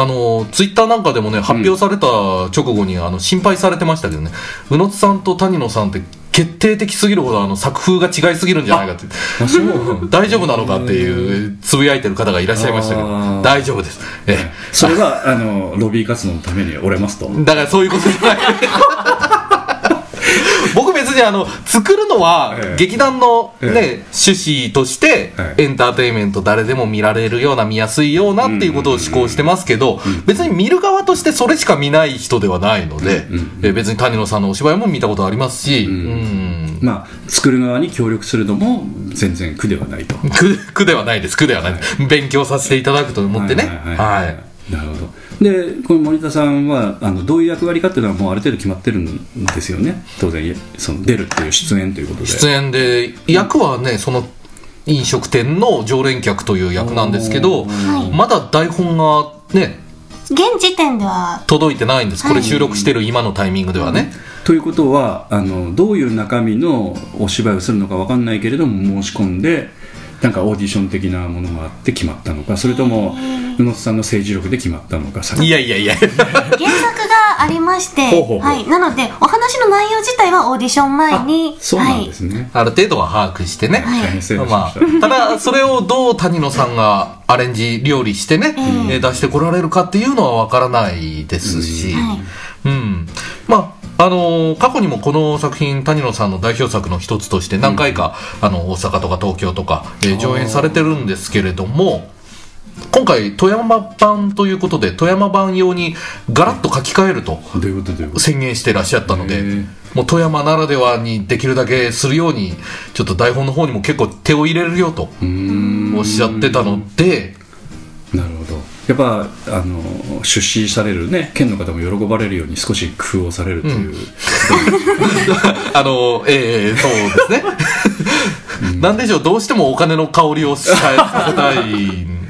あの、ツイッターなんかでもね、発表された直後に、あの、心配されてましたけどね、宇野津さんと谷野さんって決定的すぎるほど、あの、作風が違いすぎるんじゃないかって。大丈夫なのかっていう、つぶやいてる方がいらっしゃいましたけど。大丈夫です。ええ。
それはあのロビー活動のために折れますと。
だからそういうことじゃない。僕 別にあの、作るのは
ええ。
劇団のね、
え
趣旨として
は、い
エンターテインメント誰でも見られるような見やすいようなっていうことを思考してますけど、別に見る側としてそれしか見ない人ではないのでえ別に谷野さんのお芝居も見たことありますし、
ん
うん。
まあ作る側に協力するのも全然苦ではないと。
苦苦ではないです、苦ではない。勉強させていただくと思ってね。はい。
なるほどでこの森田さんはあのどういう役割かっていうのはもうある程度決まってるんですよね。当然その出るっていう出演ということで。
出演で役はねその飲食店の常連客という役なんですけど、
はい。
まだ台本がね
現時点では。
届いてないんです。これ
はい
収録してる今のタイミングではね、
ということはあのどういう中身のお芝居をするのかわかんないけれども申し込んでなんかオーディション的なものがあって決まったのかそれとも宇野津さんの政治力で決まったのかさ
いやいやいや。
原作がありまして
ほうほうほう。
はい、なのでお話の内容自体はオーディション前に
そうなんですね、
ある程度は把握してね、
はい。
ま
まあ
した、
ただそれをどう谷野さんがアレンジ料理してね、えー出してこられるかっていうのはわからないですし、
はい。
うん、まああのー過去にもこの作品谷野さんの代表作の一つとして何回か、あの大阪とか東京とか、えー上演されてるんですけれども今回富山版ということで富山版用にガラッと書き換えると宣言してらっしゃったのでもう富山ならではにできるだけするようにちょっと台本の方にも結構手を入れるよとおっしゃってたので
やっぱあの出資されるね県の方も喜ばれるように少し工夫をされるという、
あのええそうですね。なんでしょうどうしてもお金の香りをさせたい。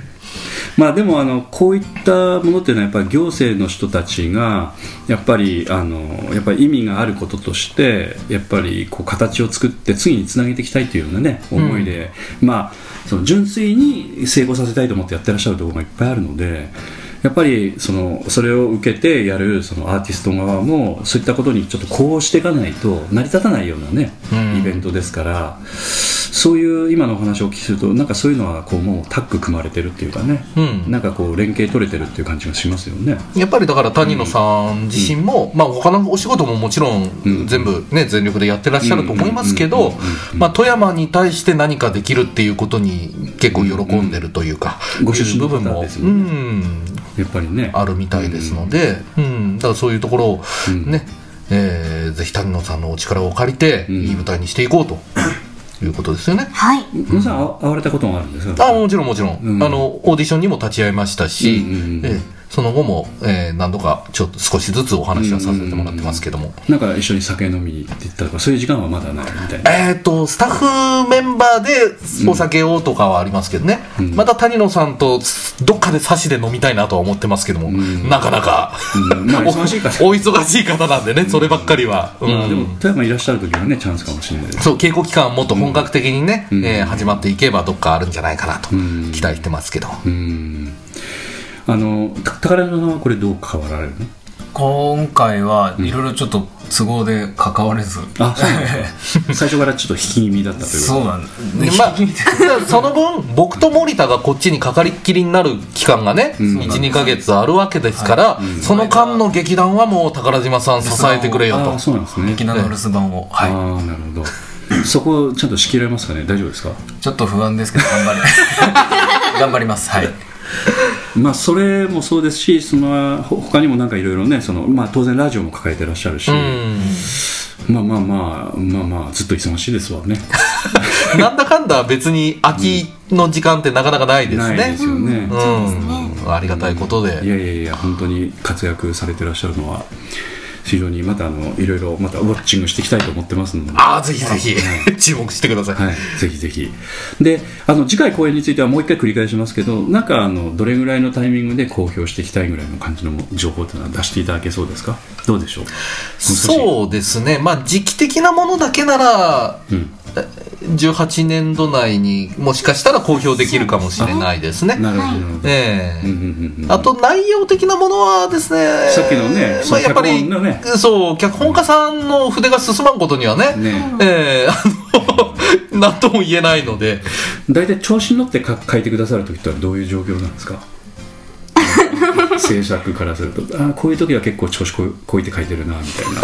まあでもあのこういったものっていうのはやっぱり行政の人たちがやっぱりあのやっぱり意味があることとしてやっぱりこう形を作って次につなげていきたいというようなね思いで、まあその純粋に成功させたいと思ってやってらっしゃるところがいっぱいあるので。やっぱりそのそれを受けてやるそのアーティスト側もそういったことにちょっとこうしていかないと成り立たないようなね、
うん。
イベントですからそういう今のお話をお聞きするとなんかそういうのはこうもうタッグ組まれてるっていうかね、
うん。
なんかこう連携取れてるっていう感じがしますよね。
やっぱりだから谷野さん自身も、まあ他のお仕事ももちろん
うん。
全部ね全力でやってらっしゃると思いますけど富山に対して何かできるっていうことに結構喜んでるというか、
ご出身
部分も、うん、
やっぱりね。
あるみたいですので、うん。だからそういうところを
うん。
ね、えーぜひ谷野さんのお力を借りて、
うん。
いい舞台にしていこうと。いうことですよね。
はい。
皆さんあ会われたことがあるんですか？
あもちろんもちろん、
うん。
あのオーディションにも立ち会いましたし、
うんうんうん。
えーその後も、えー何度かちょっと少しずつお話はさせてもらってますけども、
なんか一緒に酒飲みに行って行ったとかそういう時間はまだないみたいな。
えー、とスタッフメンバーでお酒をとかはありますけどね、
うん。
また谷野さんとどっかで差しで飲みたいなとは思ってますけども、
ん。
なかなか、
うん。まあ忙しいから
おお忙しい方なんでね、そればっかりは、うん。
まあでも富山いらっしゃる時はねチャンスかもしれない。
そう稽古期間もっと本格的にね、
うん。
えー始まっていけばどっかあるんじゃないかなと
うん。
期待してますけど、
うん。あのた宝野さんはこれどう関わられるの？
今回はいろいろちょっと都合で関われず、
あ、そうなんですか最初からちょっと引き気味だったという
そうなん
でまあ、その分僕と森田がこっちにかかりっきりになる期間がね、
ん
12か月あるわけですから、その間の劇団はもう宝島さん支えてくれよと。
あそうなんですね。
劇団の留守番を、
あ
は
あなるほど。そこちゃんと仕切られますかね？大丈夫ですか？
い、ちょっと不安ですけど頑張り 頑張ります。はい
まあそれもそうですしそのほ他にもなんかいろいろねその、まあ、当然ラジオも抱えてらっしゃるし、
うん。
まあまあまあまあまあずっと忙しいですわね。
なんだかんだ別に空きの時間ってなかなかないです
ない
ね。
ですよね、
うん、ありがたいことで、
いやいやいや本当に活躍されてらっしゃるのは非常にまたあのいろいろまたウォッチングしていきたいと思ってますので。
ああぜひぜひ。注目してください、
はい、ぜひぜひ。であの次回公演についてはもう一回繰り返しますけどなんかあのどれぐらいのタイミングで公表していきたいぐらいの感じの情報というのは出していただけそうですか？どうでしょう？
そうですね。まあ時期的なものだけなら
う、ん、
18年度内にもしかしたら公表できるかもしれないですね。
なるほど
ええ。
うんうんうんうん
あと内容的なものはですね
さっきのね
まあ、やっぱり、
ね
そう脚本家さんの筆が進まんことにはね
ね。
ええあの 何とも言えないので。
大体調子に乗ってか書いてくださる時ってのはどういう状況なんですか？制作からすると。あこういう時は結構調子ここいて書いてるなみたいな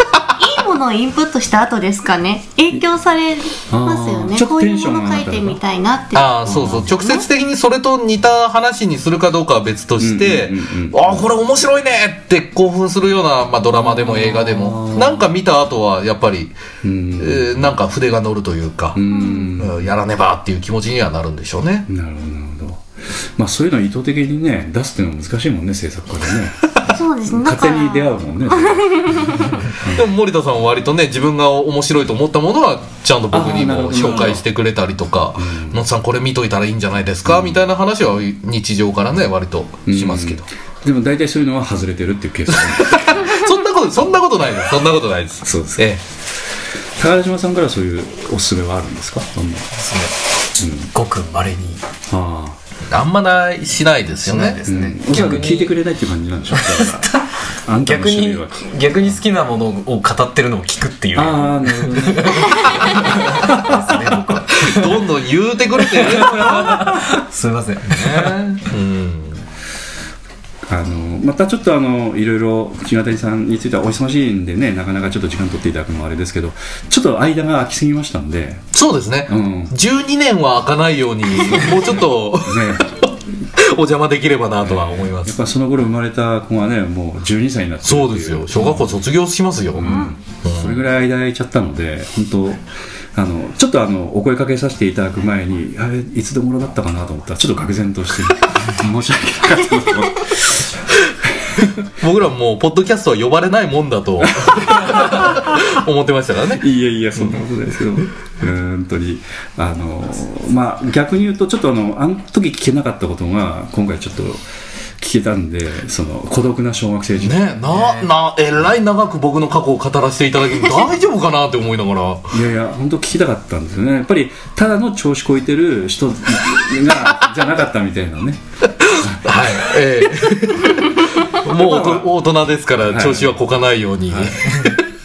ものをインプットした後ですかね。影響されますよね。こういうもの書いてみたいなって
ああそうそう。直接的にそれと似た話にするかどうかは別として、ああこれ面白いねって興奮するような、まあ、ドラマでも映画でも。なんか見た後はやっぱり、
うん。
えーなんか筆が乗るというか、
う
やらねばっていう気持ちにはなるんでしょうね。
なるほどまあそういうのを意図的にね出すっていうのは難しいもんね制作家でね
そうですね。
勝手に出会うもんね。
でも森田さんは割とね自分が面白いと思ったものはちゃんと僕にも紹介してくれたりとか「野津さんこれ見といたらいいんじゃないですか」みたいな話は日常からね割としますけど、
でも大体そういうのは外れてるっていうケース。
そんなことそんなことないです。そんなことないです。
そうですか。
え
高島さんからそういうおすすめはあるんですか？どんな
ですね、ごくまれに。
あ
えあんまないしないですよね。
ですね、
おそらく聞いてくれないっていう感じなんでしょう。
逆に逆に好きなものを語ってるのを聞くっていう。
ああなるほど
どんどん言うてくれて
すいません。
うん
あのまたちょっとあのいろいろ内谷さんについてはお忙しいんでねなかなかちょっと時間取っていただくのはあれですけどちょっと間が空きすぎましたんで。ね
そうですね、
うん。
12年は開かないように もうちょっと お邪魔できればなとは思います。
やっぱその頃生まれた子がねもう12歳になって
そうですよ。小学校卒業しますよ、
それぐらい間空いちゃったので本当あのちょっとあのお声かけさせていただく前にあれいつでもだったかなと思ったらちょっと愕然として申し訳なかったなと
僕らもうポッドキャストは呼ばれないもんだと。思ってましたからね。
いやいやそんなことないですけど。本当に。あのまあ逆に言うとちょっとあのあの時聞けなかったことが今回ちょっと聞けたんでその孤独な小学生時代、
ねななえらい長く僕の過去を語らせていただき 大丈夫かなって思いながら。
いやいや本当聞きたかったんですよね。やっぱりただの調子こいてる人がじゃなかったみたいなね。
はいええもう大人ですから調子はこかないように、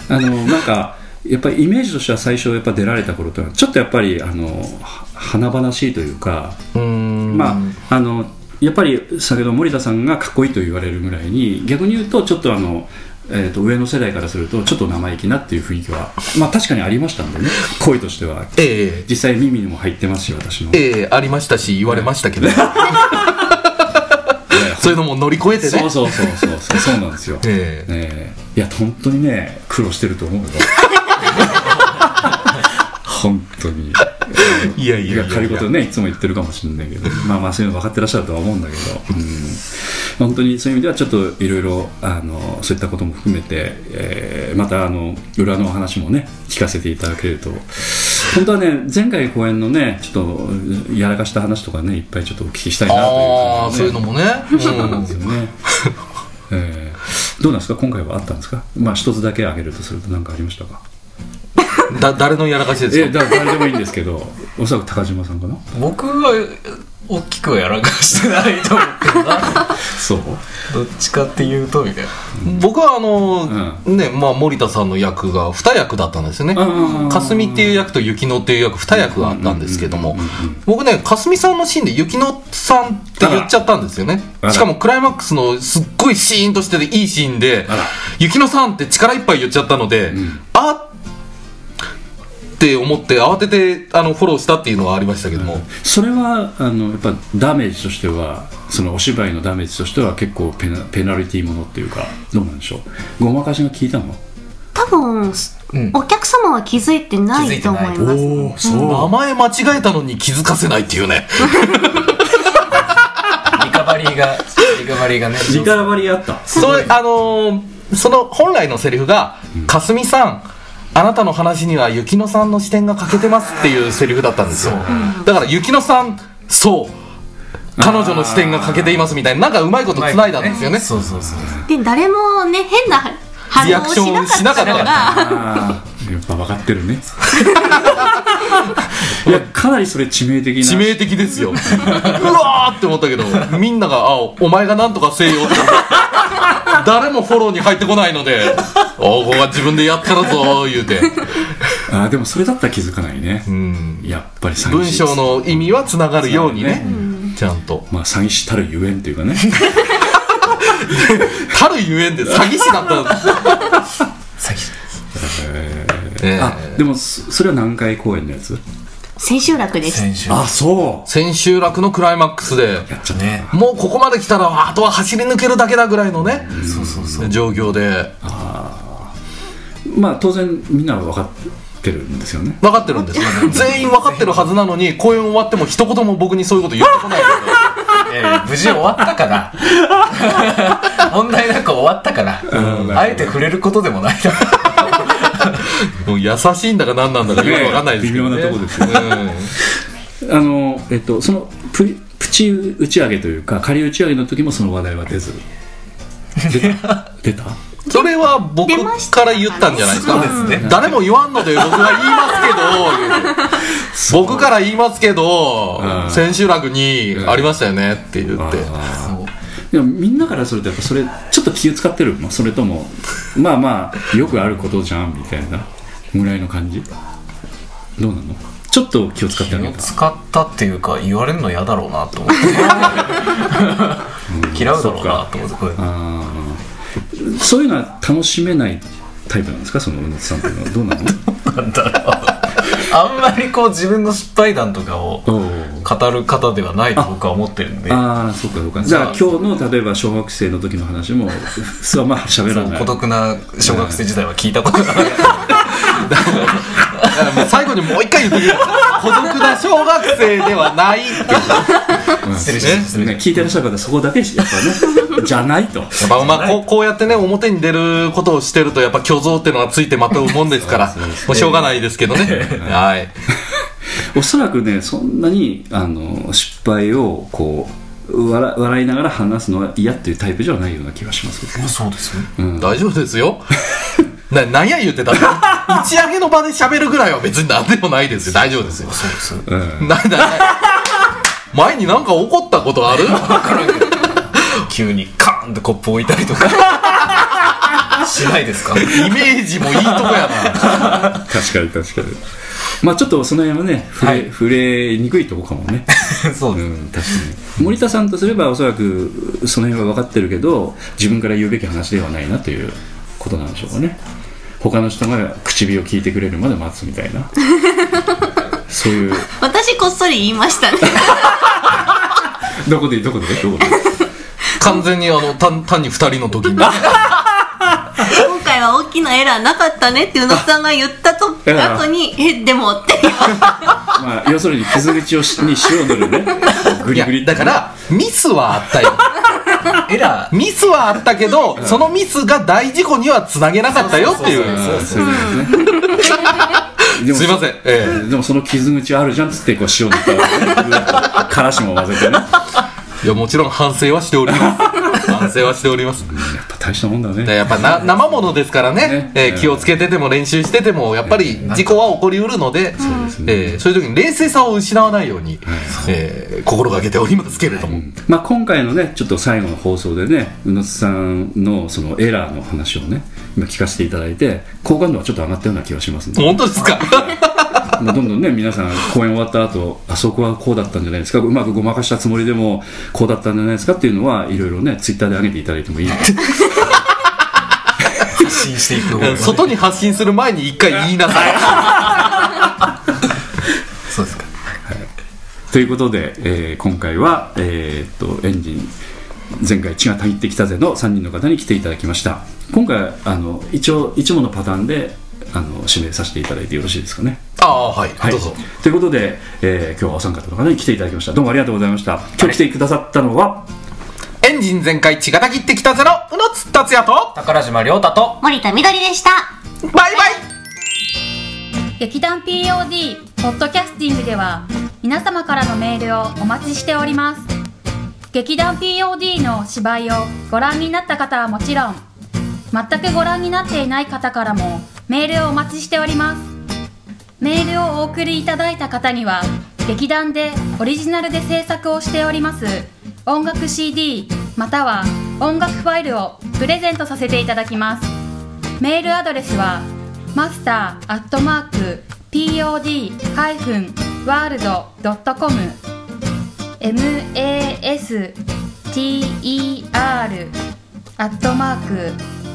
あのなんかやっぱりイメージとしては最初やっぱ出られた頃とはちょっとやっぱりあのは華々しいというか、まああのやっぱり先ほど森田さんがかっこいいと言われるぐらいに逆に言うとちょっとあの、えー、と上の世代からするとちょっと生意気なっていう雰囲気はまあ確かにありましたんでね声としては。
ええ。
実際耳にも入ってますし私の。
ええありましたし言われましたけど、そういうのも乗り越えてね。
そうそうそうそうそう。そうなんですよ、
ええ。
ええ。いや本当にね苦労してると思うよ。本当に。
いやいやいやいや。
軽いことねいつも言ってるかもしれないけど。まあまあそういうの分かってらっしゃるとは思うんだけど、うん、本当にそういう意味ではちょっといろいろあのそういったことも含めて、えーまたあの裏のお話もね聞かせていただけると本当はね前回公演のねちょっとやらかした話とかねいっぱいちょっとお聞きしたいなという
ああそういうのもね、
そうなんですよね。えー。どうなんですか？今回はあったんですか？まあ一つだけ挙げるとすると何かありましたか？
うんだ 誰のやらかしです
え
か
だ 誰でもいいんですけどおそらく高島さんかな？
僕は大きくはやらかしてないと思うけどな。
そう。
どっちかっていうとみたいな。
僕はあの、ねまあ、森田さんの役が2役だったんですよね。
うん
霞っていう役と雪乃っていう役2役があったんですけども
うんうんうんうん
僕ね霞さんのシーンで雪乃さんって言っちゃったんですよね。しかもクライマックスのすっごいシーンとしてでいいシーンで雪乃さんって力いっぱい言っちゃったので、
ん。
あって思って慌ててあのフォローしたっていうのはありましたけども、
それはあのやっぱダメージとしてはそのお芝居のダメージとしては結構ペナペナルティーものっていうかどうなんでしょう？ごまかしが効いたの？
多分、
うん。
お客様は気づいてないと思います。
おおそう。
名前間違えたのに気づかせないっていうね。
リカバリーがリカバリーがね。
リカバリーあった。
それあのーその本来のセリフが「かすみさんあなたの話には雪乃さんの視点が欠けてます」っていうセリフだったんですよ。だから雪乃さんそう。彼女の視点が欠けていますみたいななんかうまいことつないだんですよね。
そうそうそう
で、誰もね、変な反
リアクション
しなかった。のが、
あーやっぱ分かってるね。いやかなりそれ致命的な。
致命的ですよ。うわーって思ったけどみんなが「あお前がなんとかせよ」って誰もフォローに入ってこないので「おここは自分でやったらぞ」言うて。
あーでもそれだったら気づかないね、
うん。
やっぱり詐欺
文
師
章の意味はつながるようにねちゃんと。
まあ詐欺師たるゆえんというかね。
たるゆえんで詐欺師だったんです
最初
え
ええ。
あでもそそれは何回公演のやつ？
千秋楽です。
あそう。
千秋楽のクライマックスで。
やっちゃった
ね。
もうここまで来たらあとは走り抜けるだけだぐらいのね。
そうそうそう。
状況で。
まあ当然みんなは分かってるんですよね。
分かってるんです 全員分かってるはずなのに公演終わっても一言も僕にそういうこと言ってこない
えー無事終わったから 問題なく終わったから
うん。
あえて触れることでもない
優しいんだか何なんだかよく分かんないですけど、ね、
微妙なとこですよ
うん。
あのえっとそのププチ打ち上げというか仮打ち上げの時もその話題は出ず。出た？出た？
それは僕から言ったんじゃないですか。
ね。
誰も言わんので僕が言いますけど。僕から言いますけど
うん。
千秋楽にありましたよね。って言って。
でもみんなからするとやっぱそれちょっと気を使ってるの？それともまあまあよくあることじゃんみたいなぐらいの感じ。どうなの？ちょっと気を使ってあ
気
げた。
を使ったっていうか言われるの嫌だろうなと思って。嫌うだろうなと思って。
そういうのは楽しめないタイプなんですか？そのうぬつさんっていうのは。どうなの？
なんだろう あんまりこう自分の失敗談とかを
お
語る方ではないと僕は思ってるんで。
ああそうかそうか。じゃあ今日の例えば小学生の時の話も普通はまあ喋らな。い
そう孤独な小学生時代は聞いたことがない。
だからもう最後にもう一回言ってくれ孤独な小学生ではないって
聞いてらっしゃる方そこだけやっぱね じゃないと。
やっぱまあこうこうやってね表に出ることをしてるとやっぱ虚像っていうのはついてまとうもんですからもうしょうがないですけどね。はい。
おそらくねそんなにあの失敗をこう笑笑いながら話すのが嫌っていうタイプじゃないような気がしますけど
ますそうですよ。
うん。
大丈夫ですよな何や言ってたって。打ち上げの場で喋るぐらいは別に何でもないですよ。大丈夫ですよ。
そうです
うん。
ななな。前になんか起こったことある？
急にカーンってコップ置いたりとか。しないですか？
イメージもいいとこやな。
確かに確かに。まあちょっとその辺はね触れ,、
はい。
触れにくいとこかもね。
そうです。
うん確かに。森田さんとすればおそらくその辺は分かってるけど自分から言うべき話ではないなということなんでしょうかね他の人が唇を聞いてくれるまで待つみたいな。そういう。
私こっそり言いましたね。
どこでどこで？どこで？
完全にあの単単に二人の時に。
今回は大きなエラーなかったねって宇野さんが言ったと後にえでもって言われて。
まあ要するに傷口をしに塩を塗るね。グリグリ
だからミスはあったよ
エラー。
ミスはあったけど、そのミスが大事故にはつなげなかったよっていう。
す
いませんええ
でもその傷口あるじゃんっつってこう塩塗からしも混ぜてね
いやもちろん反省はしております。反省はしております。
やっぱ大したもんだね。
でやっぱな生ものですからね。
ね。
えー気をつけてても練習しててもやっぱり事故は起こりうるので、
そう
えーそういう時に冷静さを失わないように、えー心がけておりますけれども、
まあ、今回のねちょっと最後の放送でね宇野津さんのそのエラーの話をね今聞かせていただいて好感度はちょっと上がったような気がしますんで
本当ですか？
まあどんどんね皆さん公演終わった後あそこはこうだったんじゃないですか。うまくごまかしたつもりでもこうだったんじゃないですかっていうのはいろいろねツイッターで上げていただいてもいい
発信していく方が、ね、
外に発信する前に一回言いなさい。
そうですか。
ということで、えー今回は、えーっとエンジン前回血がたぎってきたぜの3人の方に来ていただきました。今回あの一応いつものパターンであの指名させていただいてよろしいですかね。
ああはい、
はい。
どうぞ。
ということで、えー今日はお三方の方に来ていただきました。どうもありがとうございました。今日来てくださったのは、
エンジン全開血がたぎってきたぜの宇野津達也と
宝島亮太と
森田みどりでした。
バイバイ。
劇団 POD ポッドキャスティングでは皆様からのメールをお待ちしております。劇団 POD の芝居をご覧になった方はもちろん全くご覧になっていない方からもメールをお待ちしております。メールをお送りいただいた方には劇団でオリジナルで制作をしております音楽 CD または音楽ファイルをプレゼントさせていただきます。メールアドレスはマスターアットマーク pod-world.com master アットマーク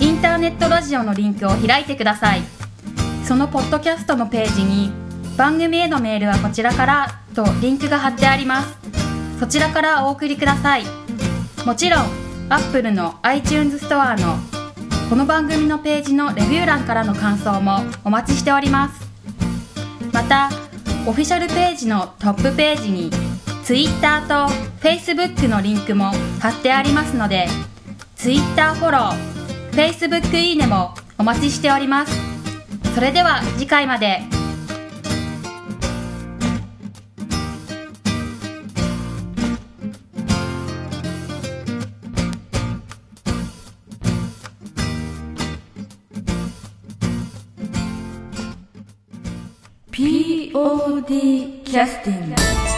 インターネットラジオのリンクを開いてください。そのポッドキャストのページに番組へのメールはこちらからとリンクが貼ってあります。そちらからお送りください。もちろん Apple の iTunes ストアのこの番組のページのレビュー欄からの感想もお待ちしております。またオフィシャルページのトップページに Twitter と Facebook のリンクも貼ってありますので Twitter フォロー Facebook いいねもお待ちしております。それでは次回まで。
キャスティング